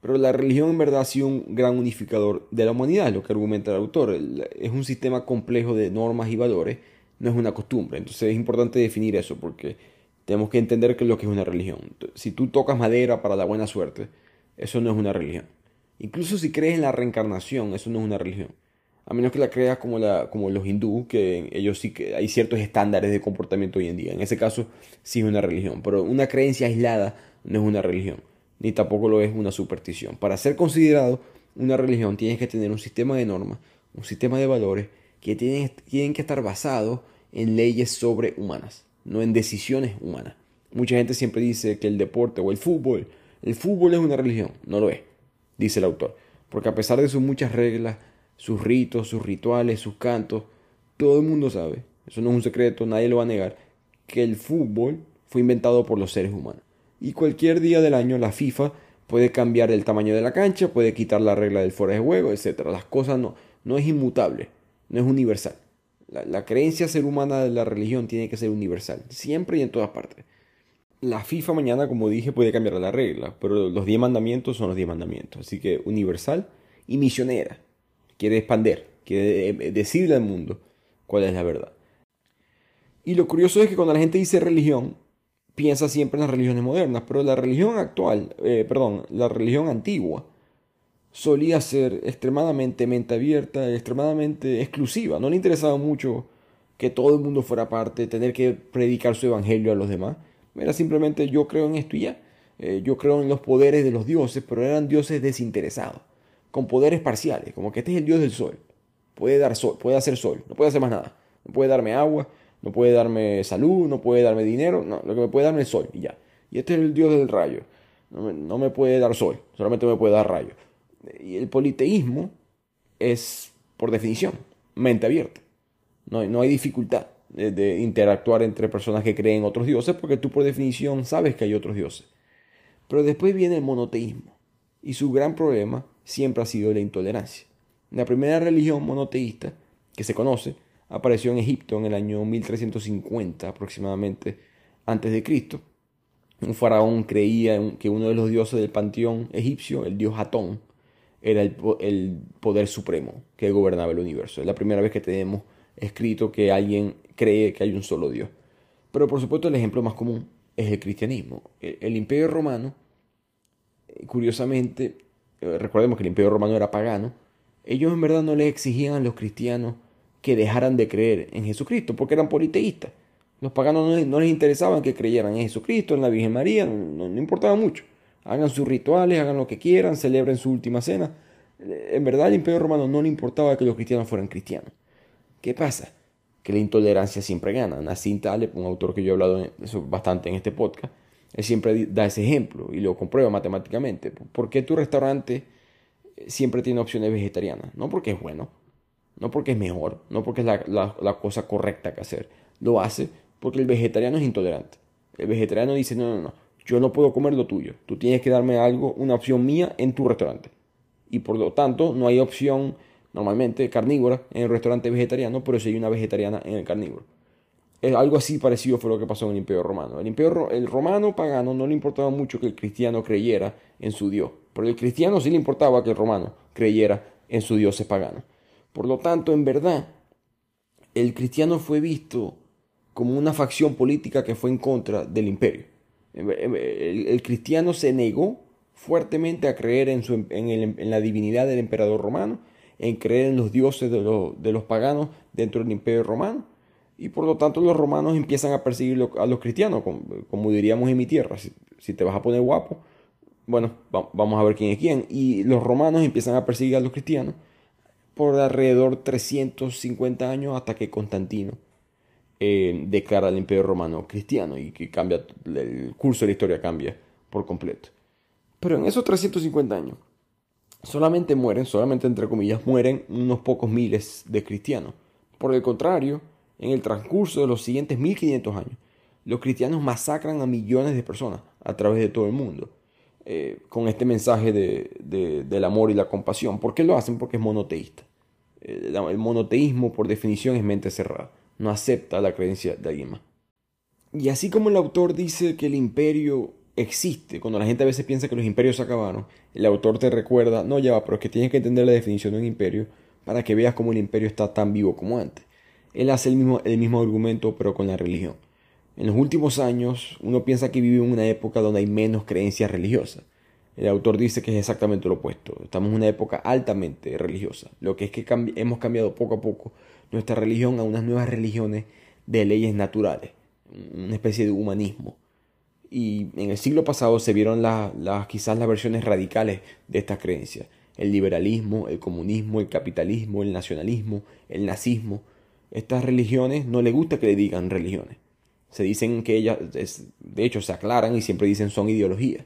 Pero la religión en verdad ha sido un gran unificador de la humanidad, lo que argumenta el autor. Es un sistema complejo de normas y valores, no es una costumbre. Entonces es importante definir eso porque tenemos que entender qué es lo que es una religión. Si tú tocas madera para la buena suerte, eso no es una religión. Incluso si crees en la reencarnación, eso no es una religión. A menos que la creas como, la, como los hindúes, que ellos sí que hay ciertos estándares de comportamiento hoy en día. En ese caso sí es una religión. Pero una creencia aislada no es una religión ni tampoco lo es una superstición. Para ser considerado una religión tienes que tener un sistema de normas, un sistema de valores que tienen, tienen que estar basados en leyes sobrehumanas, no en decisiones humanas. Mucha gente siempre dice que el deporte o el fútbol, el fútbol es una religión, no lo es, dice el autor, porque a pesar de sus muchas reglas, sus ritos, sus rituales, sus cantos, todo el mundo sabe, eso no es un secreto, nadie lo va a negar, que el fútbol fue inventado por los seres humanos y cualquier día del año la FIFA puede cambiar el tamaño de la cancha, puede quitar la regla del fuera de juego, etc. Las cosas no, no es inmutable, no es universal. La, creencia ser humana de la religión tiene que ser universal, siempre y en todas partes. La FIFA mañana, como dije, puede cambiar la regla, pero los 10 mandamientos son los 10 mandamientos. Así que universal y misionera. Quiere expander, quiere eh, decirle al mundo cuál es la verdad. Y lo curioso es que cuando la gente dice religión, piensa siempre en las religiones modernas, pero la religión actual, eh, perdón, la religión antigua, solía ser extremadamente mente abierta, extremadamente exclusiva. No le interesaba mucho que todo el mundo fuera parte, tener que predicar su evangelio a los demás. Era simplemente yo creo en esto y ya. Eh, yo creo en los poderes de los dioses, pero eran dioses desinteresados, con poderes parciales, como que este es el dios del sol. Puede dar sol, puede hacer sol, no puede hacer más nada. No puede darme agua, no puede darme salud, no puede darme dinero, no, lo que me puede darme es sol y ya. Y este es el dios del rayo. No me, puede dar sol, solamente me puede dar rayo. Y el politeísmo es, por definición, mente abierta. No, no hay dificultad de, de, interactuar entre personas que creen otros dioses porque tú por definición sabes que hay otros dioses. Pero después viene el monoteísmo. Y su gran problema siempre ha sido la intolerancia. La primera religión monoteísta que se conoce apareció en Egipto en el año 1350 aproximadamente antes de Cristo. Un faraón creía que uno de los dioses del panteón egipcio, el dios Atón, era el, el, poder supremo que gobernaba el universo. Es la primera vez que tenemos escrito que alguien cree que hay un solo dios. Pero por supuesto el ejemplo más común es el cristianismo. El, imperio romano, eh, curiosamente, eh, recordemos que el imperio romano era pagano, ellos en verdad no les exigían a los cristianos que dejaran de creer en Jesucristo, porque eran politeístas. Los paganos no les, interesaban que creyeran en Jesucristo, en la Virgen María, no, importaba mucho. Hagan sus rituales, hagan lo que quieran, celebren su última cena. En verdad, al Imperio Romano no le importaba que los cristianos fueran cristianos. ¿Qué pasa? Que la intolerancia siempre gana. Nassim Taleb, un autor que yo he hablado bastante en este podcast, él siempre da ese ejemplo y lo comprueba matemáticamente. ¿Por qué tu restaurante siempre tiene opciones vegetarianas? No porque es bueno, no porque es mejor, no porque es la, cosa correcta que hacer. Lo hace porque el vegetariano es intolerante. El vegetariano dice, no, no, no, yo no puedo comer lo tuyo. Tú tienes que darme algo, una opción mía en tu restaurante. Y por lo tanto, no hay opción normalmente carnívora en el restaurante vegetariano, pero sí hay una vegetariana en el carnívoro. Es algo así parecido fue lo que pasó en el Imperio Romano. El Imperio el romano pagano no le importaba mucho que el cristiano creyera en su Dios, pero el cristiano sí le importaba que el romano creyera en su Dios pagano. Por lo tanto, en verdad, el cristiano fue visto como una facción política que fue en contra del imperio. El, cristiano se negó fuertemente a creer en, su, en, la divinidad del emperador romano, en creer en los dioses de, los paganos dentro del imperio romano. Y por lo tanto los romanos empiezan a perseguir a los cristianos, como, diríamos en mi tierra. Si, te vas a poner guapo, bueno, vamos a ver quién es quién. Y los romanos empiezan a perseguir a los cristianos por alrededor 350 años hasta que Constantino eh, declara el imperio romano cristiano y que cambia, el curso de la historia cambia por completo. Pero en esos 350 años, solamente mueren, solamente entre comillas, mueren unos pocos miles de cristianos. Por el contrario, en el transcurso de los siguientes 1500 años, los cristianos masacran a millones de personas a través de todo el mundo. Eh, con este mensaje de, del amor y la compasión. ¿Por qué lo hacen? Porque es monoteísta. Eh, el monoteísmo, por definición, es mente cerrada no acepta la creencia de alguien más. Y así como el autor dice que el imperio existe, cuando la gente a veces piensa que los imperios se acabaron, el autor te recuerda, no ya va, pero es que tienes que entender la definición de un imperio para que veas cómo el imperio está tan vivo como antes. Él hace el mismo, el mismo argumento pero con la religión. En los últimos años uno piensa que vive en una época donde hay menos creencias religiosas. El autor dice que es exactamente lo opuesto. Estamos en una época altamente religiosa. Lo que es que hemos cambiado poco a poco nuestra religión a unas nuevas religiones de leyes naturales, una especie de humanismo. Y en el siglo pasado se vieron las, quizás las versiones radicales de estas creencias. El liberalismo, el comunismo, el capitalismo, el nacionalismo, el nazismo. Estas religiones no le gusta que le digan religiones. Se dicen que ellas, de hecho, se aclaran y siempre dicen son ideologías.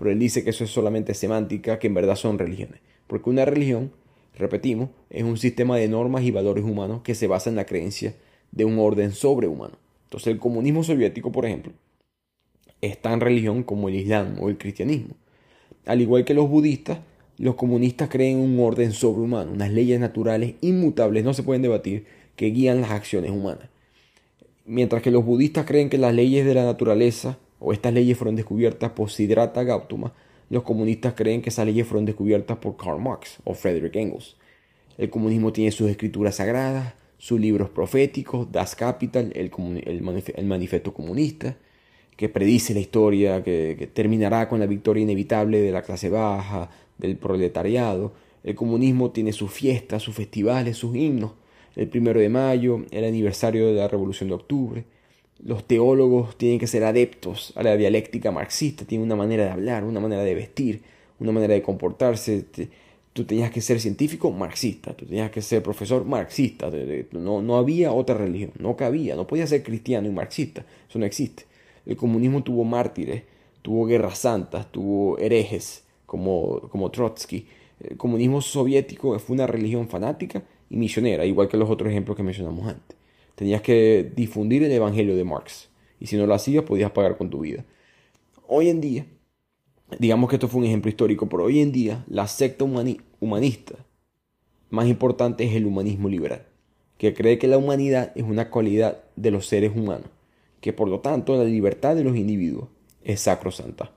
Pero él dice que eso es solamente semántica, que en verdad son religiones. Porque una religión repetimos, es un sistema de normas y valores humanos que se basa en la creencia de un orden sobrehumano. Entonces el comunismo soviético, por ejemplo, es tan religión como el Islam o el cristianismo. Al igual que los budistas, los comunistas creen en un orden sobrehumano, unas leyes naturales inmutables, no se pueden debatir, que guían las acciones humanas. Mientras que los budistas creen que las leyes de la naturaleza o estas leyes fueron descubiertas por Siddhartha Gautama, los comunistas creen que esas leyes fueron descubiertas por Karl Marx o Friedrich Engels. El comunismo tiene sus escrituras sagradas, sus libros proféticos, Das Kapital, el, manifiesto comunista, que predice la historia, que, terminará con la victoria inevitable de la clase baja, del proletariado. El comunismo tiene sus fiestas, sus festivales, sus himnos. El primero de mayo, el aniversario de la Revolución de Octubre los teólogos tienen que ser adeptos a la dialéctica marxista, tienen una manera de hablar, una manera de vestir, una manera de comportarse. Tú tenías que ser científico marxista, tú tenías que ser profesor marxista, no, no había otra religión, no cabía, no podía ser cristiano y marxista, eso no existe. El comunismo tuvo mártires, tuvo guerras santas, tuvo herejes como, como Trotsky. El comunismo soviético fue una religión fanática y misionera, igual que los otros ejemplos que mencionamos antes. Tenías que difundir el Evangelio de Marx. Y si no lo hacías, podías pagar con tu vida. Hoy en día, digamos que esto fue un ejemplo histórico, pero hoy en día la secta humanista más importante es el humanismo liberal, que cree que la humanidad es una cualidad de los seres humanos, que por lo tanto la libertad de los individuos es sacrosanta.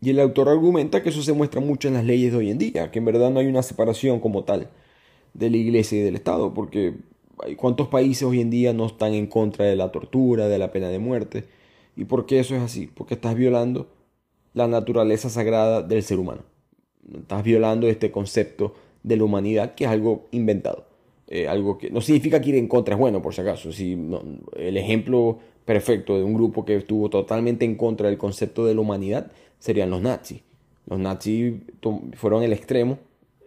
Y el autor argumenta que eso se muestra mucho en las leyes de hoy en día, que en verdad no hay una separación como tal de la iglesia y del Estado, porque ¿Cuántos países hoy en día no están en contra de la tortura, de la pena de muerte? ¿Y por qué eso es así? Porque estás violando la naturaleza sagrada del ser humano. Estás violando este concepto de la humanidad que es algo inventado. Eh, algo que no significa que ir en contra es bueno, por si acaso. Si, el ejemplo perfecto de un grupo que estuvo totalmente en contra del concepto de la humanidad serían los nazis. Los nazis fueron el extremo,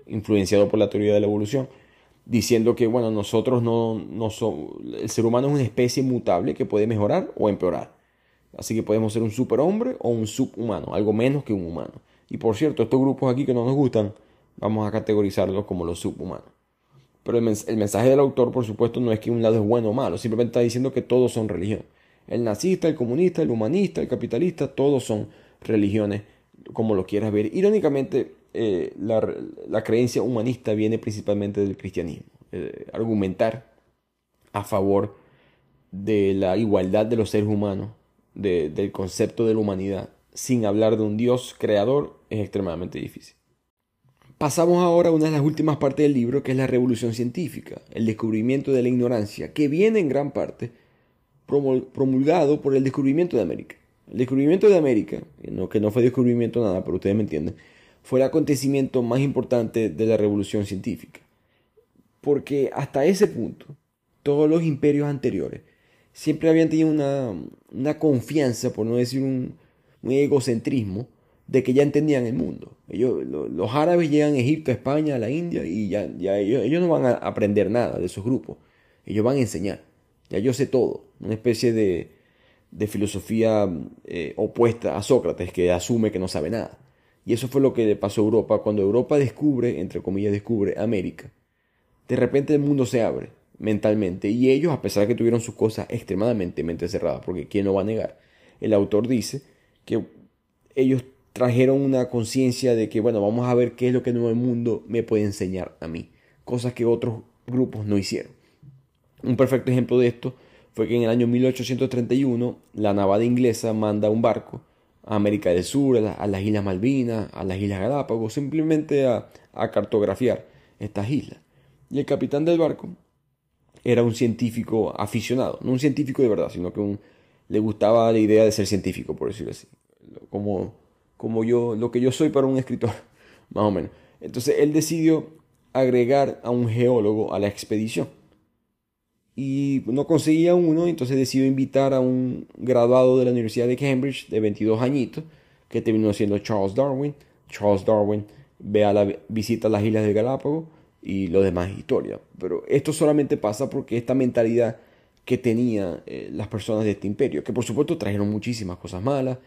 influenciado por la teoría de la evolución, diciendo que bueno, nosotros no, no somos, el ser humano es una especie mutable que puede mejorar o empeorar. Así que podemos ser un superhombre o un subhumano, algo menos que un humano. Y por cierto, estos grupos aquí que no nos gustan, vamos a categorizarlos como los subhumanos. Pero el, mensaje del autor, por supuesto, no es que un lado es bueno o malo, simplemente está diciendo que todos son religión. El nazista, el comunista, el humanista, el capitalista, todos son religiones, como lo quieras ver. Irónicamente, eh, la, creencia humanista viene principalmente del cristianismo. Eh, argumentar a favor de la igualdad de los seres humanos, del concepto de la humanidad, sin hablar de un Dios creador, es extremadamente difícil. Pasamos ahora a una de las últimas partes del libro, que es la revolución científica, el descubrimiento de la ignorancia, que viene en gran parte promulgado por el descubrimiento de América. El descubrimiento de América, que no fue descubrimiento nada, pero ustedes me entienden, fue el acontecimiento más importante de la revolución científica. Porque hasta ese punto, todos los imperios anteriores siempre habían tenido una, confianza, por no decir un, egocentrismo, de que ya entendían el mundo. Ellos, los árabes llegan a Egipto, a España, a la India y ya, ya ellos, ellos, no van a aprender nada de esos grupos. Ellos van a enseñar. Ya yo sé todo. Una especie de, de filosofía eh, opuesta a Sócrates que asume que no sabe nada. Y eso fue lo que le pasó a Europa cuando Europa descubre, entre comillas, descubre América. De repente el mundo se abre mentalmente y ellos, a pesar de que tuvieron sus cosas extremadamente mente cerradas, porque quién no va a negar, el autor dice que ellos trajeron una conciencia de que, bueno, vamos a ver qué es lo que el nuevo mundo me puede enseñar a mí, cosas que otros grupos no hicieron. Un perfecto ejemplo de esto fue que en el año 1831 la navada inglesa manda un barco a América del Sur, a, las Islas Malvinas, a las Islas Galápagos, simplemente a, cartografiar estas islas. Y el capitán del barco era un científico aficionado, no un científico de verdad, sino que le gustaba la idea de ser científico, por decirlo así. Como, como yo, lo que yo soy para un escritor, más o menos. Entonces él decidió agregar a un geólogo a la expedición y no conseguía uno, entonces decidió invitar a un graduado de la Universidad de Cambridge de 22 añitos, que terminó siendo Charles Darwin. Charles Darwin ve a la visita a las Islas de Galápagos y lo demás es historia. Pero esto solamente pasa porque esta mentalidad que tenían eh, las personas de este imperio, que por supuesto trajeron muchísimas cosas malas,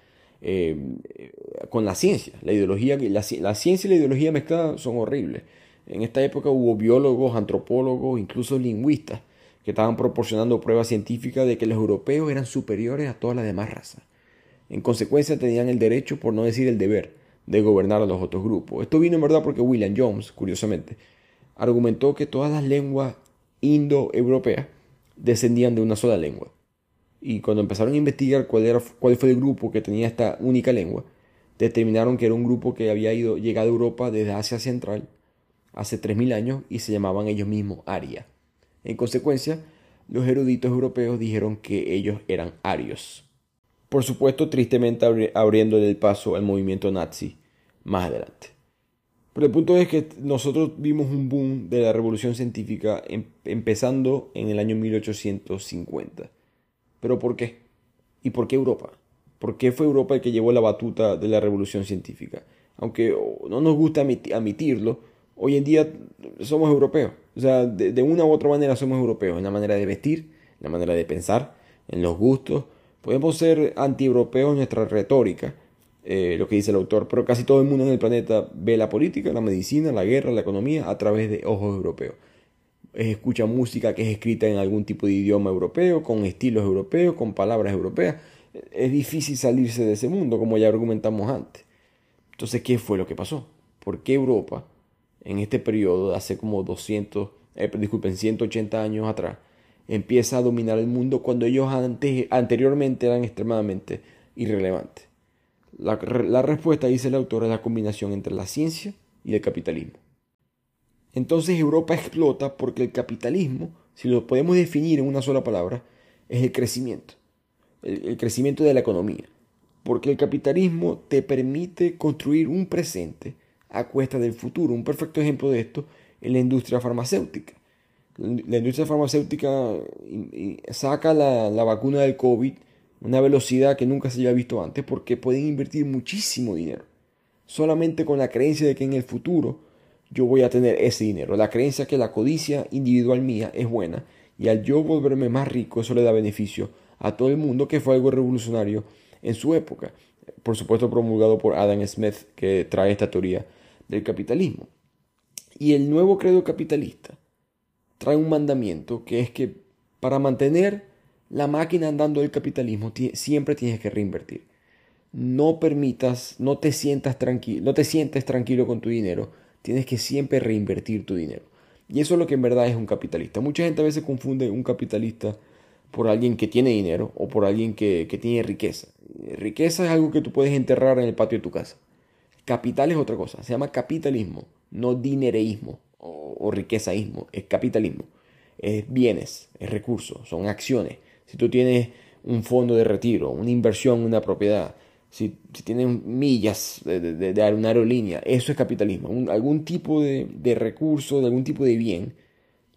eh, eh, con la ciencia, la ideología, la, la ciencia y la ideología mezcladas son horribles. En esta época hubo biólogos, antropólogos, incluso lingüistas que estaban proporcionando pruebas científicas de que los europeos eran superiores a todas las demás razas. En consecuencia tenían el derecho, por no decir el deber, de gobernar a los otros grupos. Esto vino en verdad porque William Jones, curiosamente, argumentó que todas las lenguas indoeuropeas descendían de una sola lengua. Y cuando empezaron a investigar cuál, era, cuál fue el grupo que tenía esta única lengua, determinaron que era un grupo que había ido, llegado a Europa desde Asia Central hace 3.000 años y se llamaban ellos mismos Aria. En consecuencia, los eruditos europeos dijeron que ellos eran arios. Por supuesto, tristemente abriéndole el paso al movimiento nazi más adelante. Pero el punto es que nosotros vimos un boom de la revolución científica em-, empezando en el año 1850. ¿Pero por qué? ¿Y por qué Europa? ¿Por qué fue Europa el que llevó la batuta de la revolución científica? Aunque no nos gusta admitirlo, hoy en día somos europeos. O sea, de, una u otra manera somos europeos, en la manera de vestir, en la manera de pensar, en los gustos. Podemos ser anti-europeos en nuestra retórica, eh, lo que dice el autor, pero casi todo el mundo en el planeta ve la política, la medicina, la guerra, la economía a través de ojos europeos. Escucha música que es escrita en algún tipo de idioma europeo, con estilos europeos, con palabras europeas. Es difícil salirse de ese mundo, como ya argumentamos antes. Entonces, ¿qué fue lo que pasó? ¿Por qué Europa en este periodo, hace como 200, eh, disculpen, 180 años atrás, empieza a dominar el mundo cuando ellos antes, anteriormente eran extremadamente irrelevantes. La, la respuesta, dice el autor, es la combinación entre la ciencia y el capitalismo. Entonces Europa explota porque el capitalismo si lo podemos definir en una sola palabra, es el crecimiento. El, crecimiento de la economía. Porque el capitalismo te permite construir un presente a cuesta del futuro. Un perfecto ejemplo de esto es la industria farmacéutica. La industria farmacéutica saca la, la vacuna del COVID a una velocidad que nunca se haya visto antes porque pueden invertir muchísimo dinero. Solamente con la creencia de que en el futuro yo voy a tener ese dinero. La creencia que la codicia individual mía es buena y al yo volverme más rico eso le da beneficio a todo el mundo, que fue algo revolucionario en su época. Por supuesto promulgado por Adam Smith, que trae esta teoría del capitalismo. Y el nuevo credo capitalista trae un mandamiento que es que para mantener la máquina andando del capitalismo siempre tienes que reinvertir. No permitas, no te sientas tranquilo, no te sientes tranquilo con tu dinero, tienes que siempre reinvertir tu dinero. Y eso es lo que en verdad es un capitalista. Mucha gente a veces confunde un capitalista por alguien que tiene dinero o por alguien que, tiene riqueza. Riqueza es algo que tú puedes enterrar en el patio de tu casa. Capital es otra cosa. Se llama capitalismo, no dinereísmo o, riquezaísmo. Es capitalismo. Es bienes, es recursos, son acciones. Si tú tienes un fondo de retiro, una inversión, una propiedad, si, tienes millas de, de, una aerolínea, eso es capitalismo. algún tipo de, de recurso, de algún tipo de bien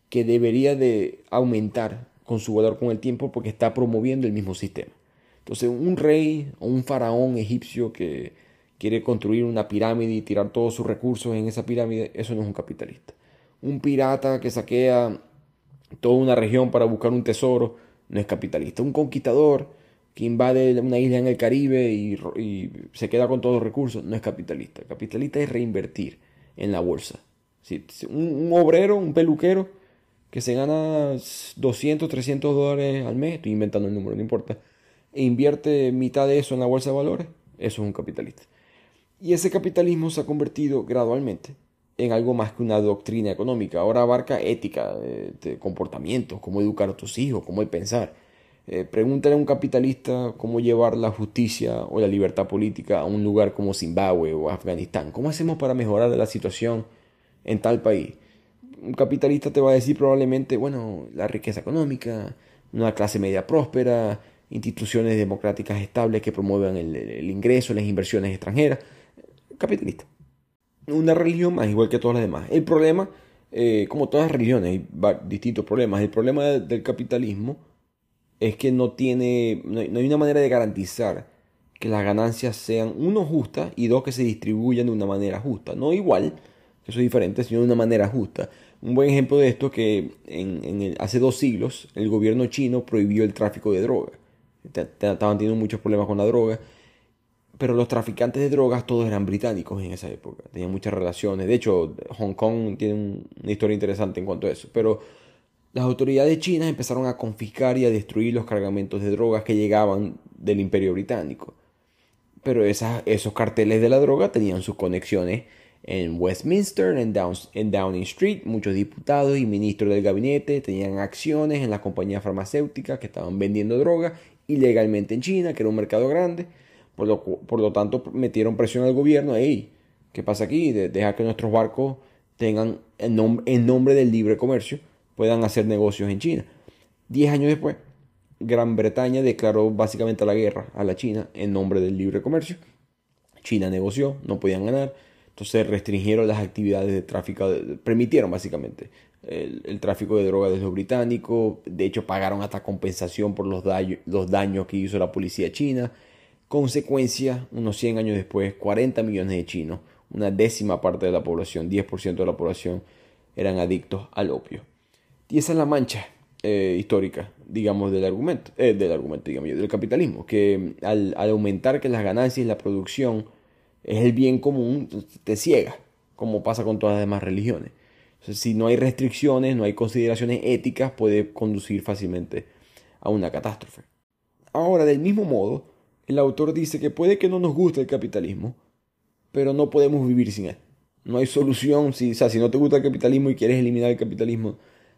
que debería de aumentar con su valor con el tiempo porque está promoviendo el mismo sistema. Entonces un rey o un faraón egipcio que quiere construir una pirámide y tirar todos sus recursos en esa pirámide, eso no es un capitalista. Un pirata que saquea toda una región para buscar un tesoro, no es capitalista. Un conquistador que invade una isla en el Caribe y, se queda con todos los recursos, no es capitalista. Capitalista es reinvertir en la bolsa. un obrero, un peluquero, que se gana 200, 300 dólares al mes, estoy inventando el número, no importa, e invierte mitad de eso en la bolsa de valores, eso es un capitalista. Y ese capitalismo se ha convertido gradualmente en algo más que una doctrina económica. Ahora abarca ética, de, de comportamientos, cómo educar a tus hijos, cómo pensar. Eh, pregúntale a un capitalista cómo llevar la justicia o la libertad política a un lugar como Zimbabue o Afganistán. ¿Cómo hacemos para mejorar la situación en tal país? un capitalista te va a decir probablemente, bueno, la riqueza económica, una clase media próspera, instituciones democráticas estables que promuevan el, ingreso, las inversiones extranjeras. Capitalista. Una religión más, igual que todas las demás. El problema, eh, como todas las religiones, hay distintos problemas. El problema del capitalismo es que no tiene, no hay una manera de garantizar que las ganancias sean, uno, justas y dos, que se distribuyan de una manera justa. No igual, eso es diferente, sino de una manera justa. Un buen ejemplo de esto es que en, hace dos siglos el gobierno chino prohibió el tráfico de droga. Estaban teniendo muchos problemas con la droga, pero los traficantes de drogas todos eran británicos en esa época, tenían muchas relaciones. De hecho, Hong Kong tiene una historia interesante en cuanto a eso. Pero las autoridades chinas empezaron a confiscar y a destruir los cargamentos de drogas que llegaban del imperio británico. Pero esos carteles de la droga tenían sus conexiones en Westminster, en, Downing Street, muchos diputados y ministros del gabinete tenían acciones en las compañías farmacéuticas que estaban vendiendo droga ilegalmente en China, que era un mercado grande. Por lo, por lo tanto, metieron presión al gobierno. Hey, ¿qué pasa aquí? deja que nuestros barcos tengan, en, en nombre del libre comercio, puedan hacer negocios en China. Diez años después, Gran Bretaña declaró básicamente la guerra a la China en nombre del libre comercio. China negoció, no podían ganar entonces restringieron las actividades de tráfico, permitieron básicamente el, tráfico de drogas desde los británicos. De hecho, pagaron hasta compensación por los, los daños que hizo la policía china. Consecuencia, unos 100 años después, 40 millones de chinos, una décima parte de la población, 10% de la población, eran adictos al opio. Y esa es la mancha eh, histórica, digamos, del argumento, eh, del argumento, digamos, del capitalismo, que al, al aumentar que las ganancias y la producción es el bien común, te ciega, como pasa con todas las demás religiones. si no hay restricciones, no hay consideraciones éticas, puede conducir fácilmente a una catástrofe. Ahora, del mismo modo, el autor dice que puede que no nos guste el capitalismo, pero no podemos vivir sin él. No hay solución, si, o sea, si no te gusta el capitalismo y quieres eliminar el capitalismo,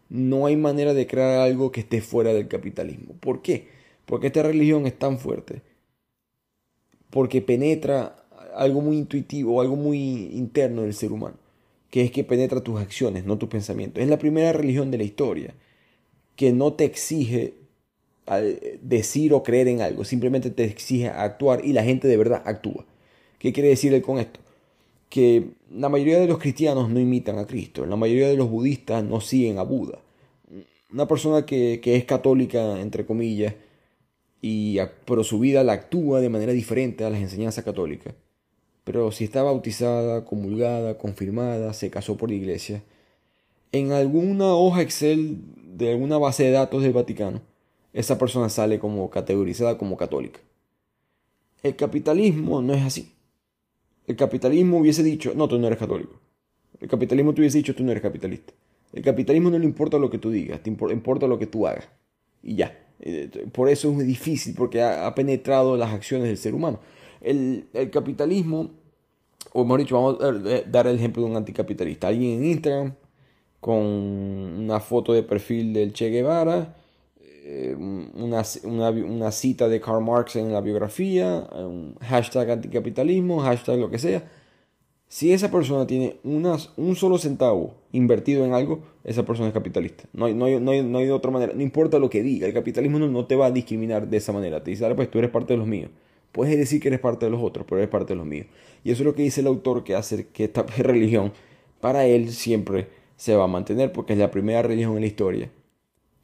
no hay manera de crear algo que esté fuera del capitalismo. ¿Por qué? Porque esta religión es tan fuerte, porque penetra algo muy intuitivo, algo muy interno del ser humano, que es que penetra tus acciones, no tus pensamientos. Es la primera religión de la historia que no te exige decir o creer en algo, simplemente te exige actuar y la gente de verdad actúa. ¿Qué quiere decir con esto? Que la mayoría de los cristianos no imitan a Cristo, la mayoría de los budistas no siguen a Buda. Una persona que, es católica, entre comillas, y, pero su vida la actúa de manera diferente a las enseñanzas católicas. Pero si está bautizada, comulgada, confirmada, se casó por la iglesia, en alguna hoja Excel de alguna base de datos del Vaticano, esa persona sale como categorizada como católica. El capitalismo no es así. El capitalismo hubiese dicho, no, tú no eres católico. El capitalismo te hubiese dicho, tú no eres capitalista. El capitalismo no le importa lo que tú digas, te importa lo que tú hagas. Y ya. Eh, por eso es difícil, porque ha, penetrado las acciones del ser humano. El, el, capitalismo, o mejor dicho, vamos a dar el ejemplo de un anticapitalista. Alguien en Instagram con una foto de perfil del Che Guevara eh, una, una, cita de Karl Marx en la biografía, un hashtag anticapitalismo, hashtag lo que sea. Si esa persona tiene unas, un solo centavo invertido en algo, esa persona es capitalista. No hay, no hay, no hay, de otra manera. No importa lo que diga, el capitalismo no, te va a discriminar de esa manera. Te dice, pues tú eres parte de los míos. Puedes decir que eres parte de los otros, pero eres parte de los míos. Y eso es lo que dice el autor que hace que esta religión, para él siempre se va a mantener, porque es la primera religión en la historia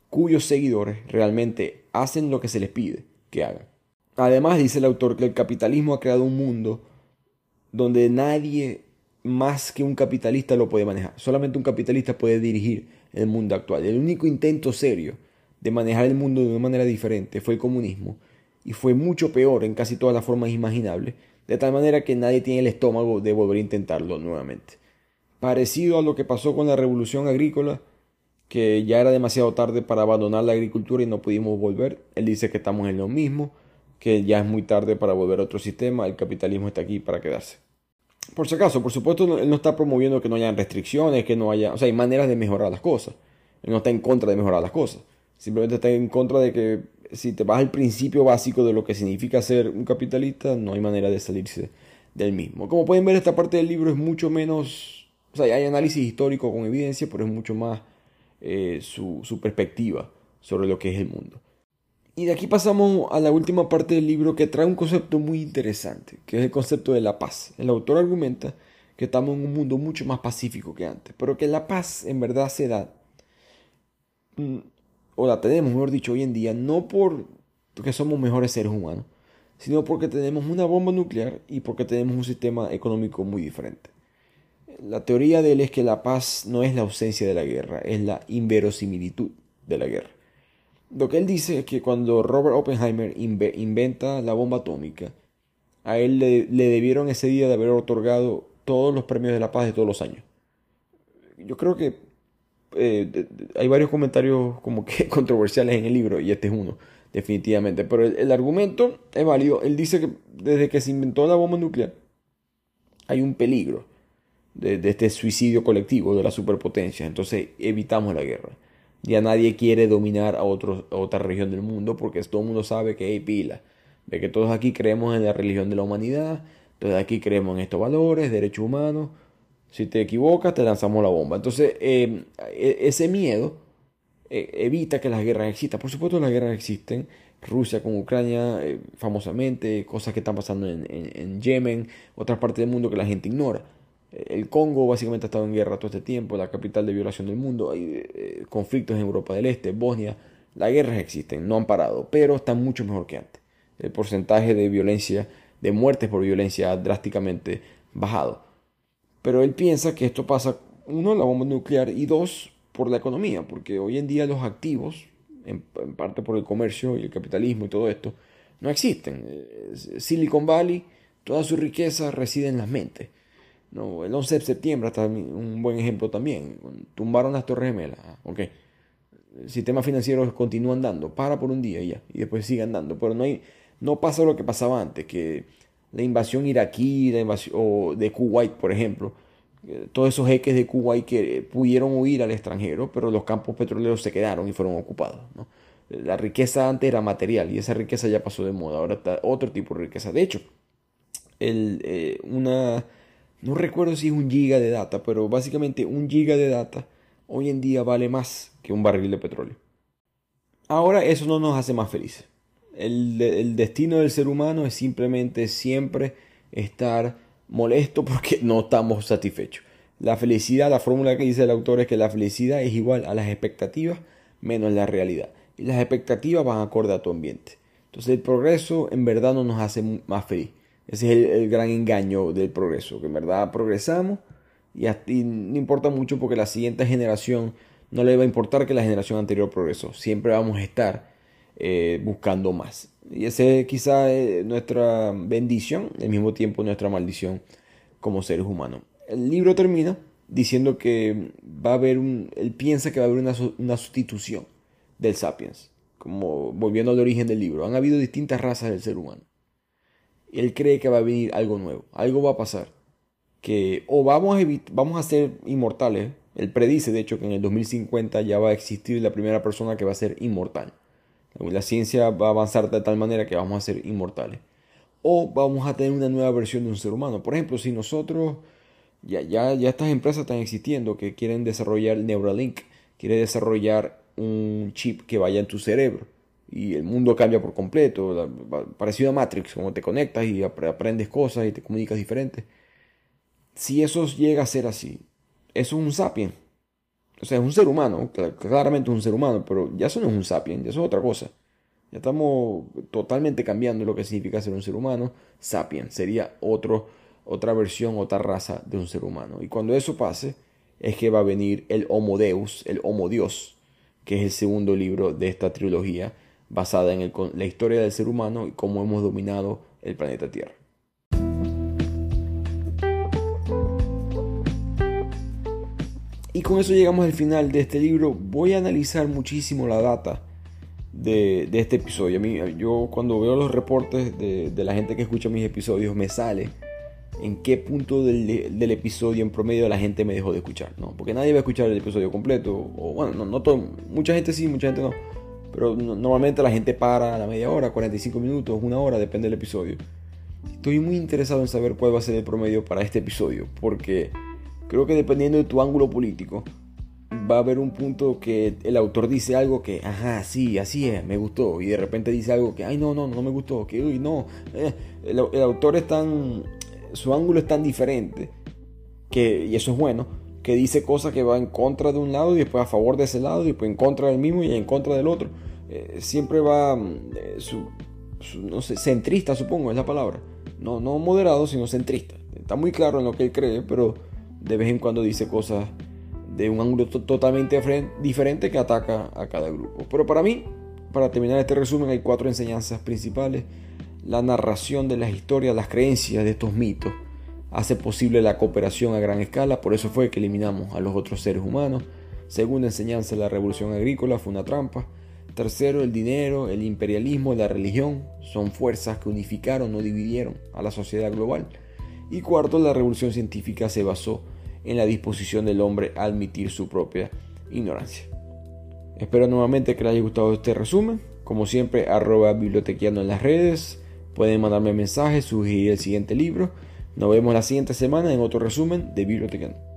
cuyos seguidores realmente hacen lo que se les pide que hagan. Además, dice el autor que el capitalismo ha creado un mundo donde nadie más que un capitalista lo puede manejar. Solamente un capitalista puede dirigir el mundo actual. El único intento serio de manejar el mundo de una manera diferente fue el comunismo y fue mucho peor en casi todas las formas imaginables, de tal manera que nadie tiene el estómago de volver a intentarlo nuevamente. Parecido a lo que pasó con la revolución agrícola, que ya era demasiado tarde para abandonar la agricultura y no pudimos volver. Él dice que estamos en lo mismo, que ya es muy tarde para volver a otro sistema, el capitalismo está aquí para quedarse. Por si acaso, por supuesto, él no está promoviendo que no haya restricciones, que no haya, o sea, hay maneras de mejorar las cosas. Él no está en contra de mejorar las cosas. Simplemente está en contra de que si te vas al principio básico de lo que significa ser un capitalista, no hay manera de salirse del mismo. Como pueden ver, esta parte del libro es mucho menos, o sea, hay análisis histórico con evidencia, pero es mucho más eh, su, su perspectiva sobre lo que es el mundo. Y de aquí pasamos a la última parte del libro que trae un concepto muy interesante, que es el concepto de la paz. El autor argumenta que estamos en un mundo mucho más pacífico que antes, pero que la paz en verdad se da, mm, o la tenemos, mejor dicho, hoy en día, no porque somos mejores seres humanos, sino porque tenemos una bomba nuclear y porque tenemos un sistema económico muy diferente la teoría de él es que la paz no es la ausencia de la guerra, es la inverosimilitud de la guerra. Lo que él dice es que cuando Robert Oppenheimer inventa la bomba atómica, a él le, debieron ese día de haber otorgado todos los premios de la paz de todos los años. Yo creo que eh, hay varios comentarios como que controversiales en el libro y este es uno, definitivamente. Pero el argumento es válido. Él dice que desde que se inventó la bomba nuclear hay un peligro de, este suicidio colectivo de las superpotencias. Entonces evitamos la guerra. Ya nadie quiere dominar a, otro, otra región del mundo porque todo el mundo sabe que hay pila. De que todos aquí creemos en la religión de la humanidad, todos aquí creemos en estos valores, derechos humanos. Si te equivocas, te lanzamos la bomba. Entonces, em, e, ese miedo e, evita que las guerras existan. Por supuesto, las guerras existen. Rusia con Ucrania, eh, famosamente, cosas que están pasando en, en Yemen, otras partes del mundo que la gente ignora. El Congo básicamente ha estado en guerra todo este tiempo, la capital de violación del mundo. Hay eh, conflictos en Europa del Este, Bosnia. Las guerras existen, no han parado, pero están mucho mejor que antes. El porcentaje de violencia, de muertes por violencia ha drásticamente bajado. Pero él piensa que esto pasa, uno, la bomba nuclear y dos, por la economía, porque hoy en día los activos, en, en parte por el comercio y el capitalismo y todo esto, no existen. Eh, Silicon Valley, toda su riqueza reside en las mentes no, el 11 de septiembre está un buen ejemplo también. Tumbaron las Torres Gemelas. Ah, ok. El sistema financiero continúa andando. Para por un día y ya. Y después sigue andando. Pero no, hay, no pasa lo que pasaba antes. Que la invasión iraquí la invasión, o de Kuwait, por ejemplo. Eh, todos esos jeques de Kuwait que pudieron huir al extranjero. Pero los campos petroleros se quedaron y fueron ocupados. La riqueza antes era material. Y esa riqueza ya pasó de moda. Ahora está otro tipo de riqueza. De hecho, el, eh, una no recuerdo si es un giga de data, pero básicamente un giga de data hoy en día vale más que un barril de petróleo. Ahora eso no nos hace más felices. El, destino del ser humano es simplemente siempre estar molesto porque no estamos satisfechos. La felicidad, la fórmula que dice el autor es que la felicidad es igual a las expectativas menos la realidad. Y las expectativas van acorde a tu ambiente. Entonces el progreso en verdad no nos hace más feliz. Ese es el, gran engaño del progreso, que en verdad progresamos y, no importa mucho porque la siguiente generación no le va a importar que la generación anterior progresó. Siempre vamos a estar eh, buscando más. Y ese es quizá nuestra bendición, al mismo tiempo nuestra maldición como seres humanos. El libro termina diciendo que va a haber él piensa que va a haber una, una sustitución del sapiens, como volviendo al origen del libro. Han habido distintas razas del ser humano. Él cree que va a venir algo nuevo, algo va a pasar. Que o vamos a, vamos a ser inmortales, él predice de hecho que en el 2050 ya va a existir la primera persona que va a ser inmortal. La ciencia va a avanzar de tal manera que vamos a ser inmortales. O vamos a tener una nueva versión de un ser humano. Por ejemplo, si nosotros, ya, ya, ya estas empresas están existiendo que quieren desarrollar Neuralink, quiere desarrollar un chip que vaya en tu cerebro y el mundo cambia por completo, parecido a Matrix, como te conectas y aprendes cosas y te comunicas diferente. Si eso llega a ser así, eso es un sapien. O sea, es un ser humano, claramente es un ser humano, pero ya eso no es un sapien, ya eso es otra cosa. Ya estamos totalmente cambiando lo que significa ser un ser humano. Sapien sería otro, otra versión, otra raza de un ser humano. Y cuando eso pase, es que va a venir el Homo Deus, el Homo Dios, que es el segundo libro de esta trilogía, basada en la historia del ser humano y cómo hemos dominado el planeta Tierra. Y con eso llegamos al final de este libro. Voy a analizar muchísimo la data de, este episodio. A mí, yo cuando veo los reportes de, la gente que escucha mis episodios, me sale en qué punto del, episodio en promedio la gente me dejó de escuchar. ¿no? Porque nadie va a escuchar el episodio completo. O bueno, no, no todo, mucha gente sí, mucha gente no. Pero normalmente la gente para a la media hora, 45 minutos, una hora, depende del episodio. Estoy muy interesado en saber cuál va a ser el promedio para este episodio. Porque creo que dependiendo de tu ángulo político, va a haber un punto que el autor dice algo que, ajá, sí, así es, me gustó. Y de repente dice algo que, ay, no, no, no me gustó. Que, uy, no. Eh, el, autor es tan. Su ángulo es tan diferente. Que, y eso es bueno. Que dice cosas que va en contra de un lado y después a favor de ese lado y después en contra del mismo y en contra del otro. Eh, siempre va. Eh, su, no sé, centrista, supongo, es la palabra. No, no moderado, sino centrista. Está muy claro en lo que él cree, pero de vez en cuando dice cosas de un ángulo totalmente diferente que ataca a cada grupo. Pero para mí, para terminar este resumen, hay cuatro enseñanzas principales. La narración de las historias, las creencias de estos mitos hace posible la cooperación a gran escala, por eso fue que eliminamos a los otros seres humanos. Segunda enseñanza, la revolución agrícola fue una trampa. Tercero, el dinero, el imperialismo, la religión son fuerzas que unificaron, no dividieron a la sociedad global. Y cuarto, la revolución científica se basó en la disposición del hombre a admitir su propia ignorancia. Espero nuevamente que les haya gustado este resumen. Como siempre, arroba bibliotequiano en las redes. Pueden mandarme mensajes, sugerir el siguiente libro. Nos vemos la siguiente semana en otro resumen de Bibliotequiano.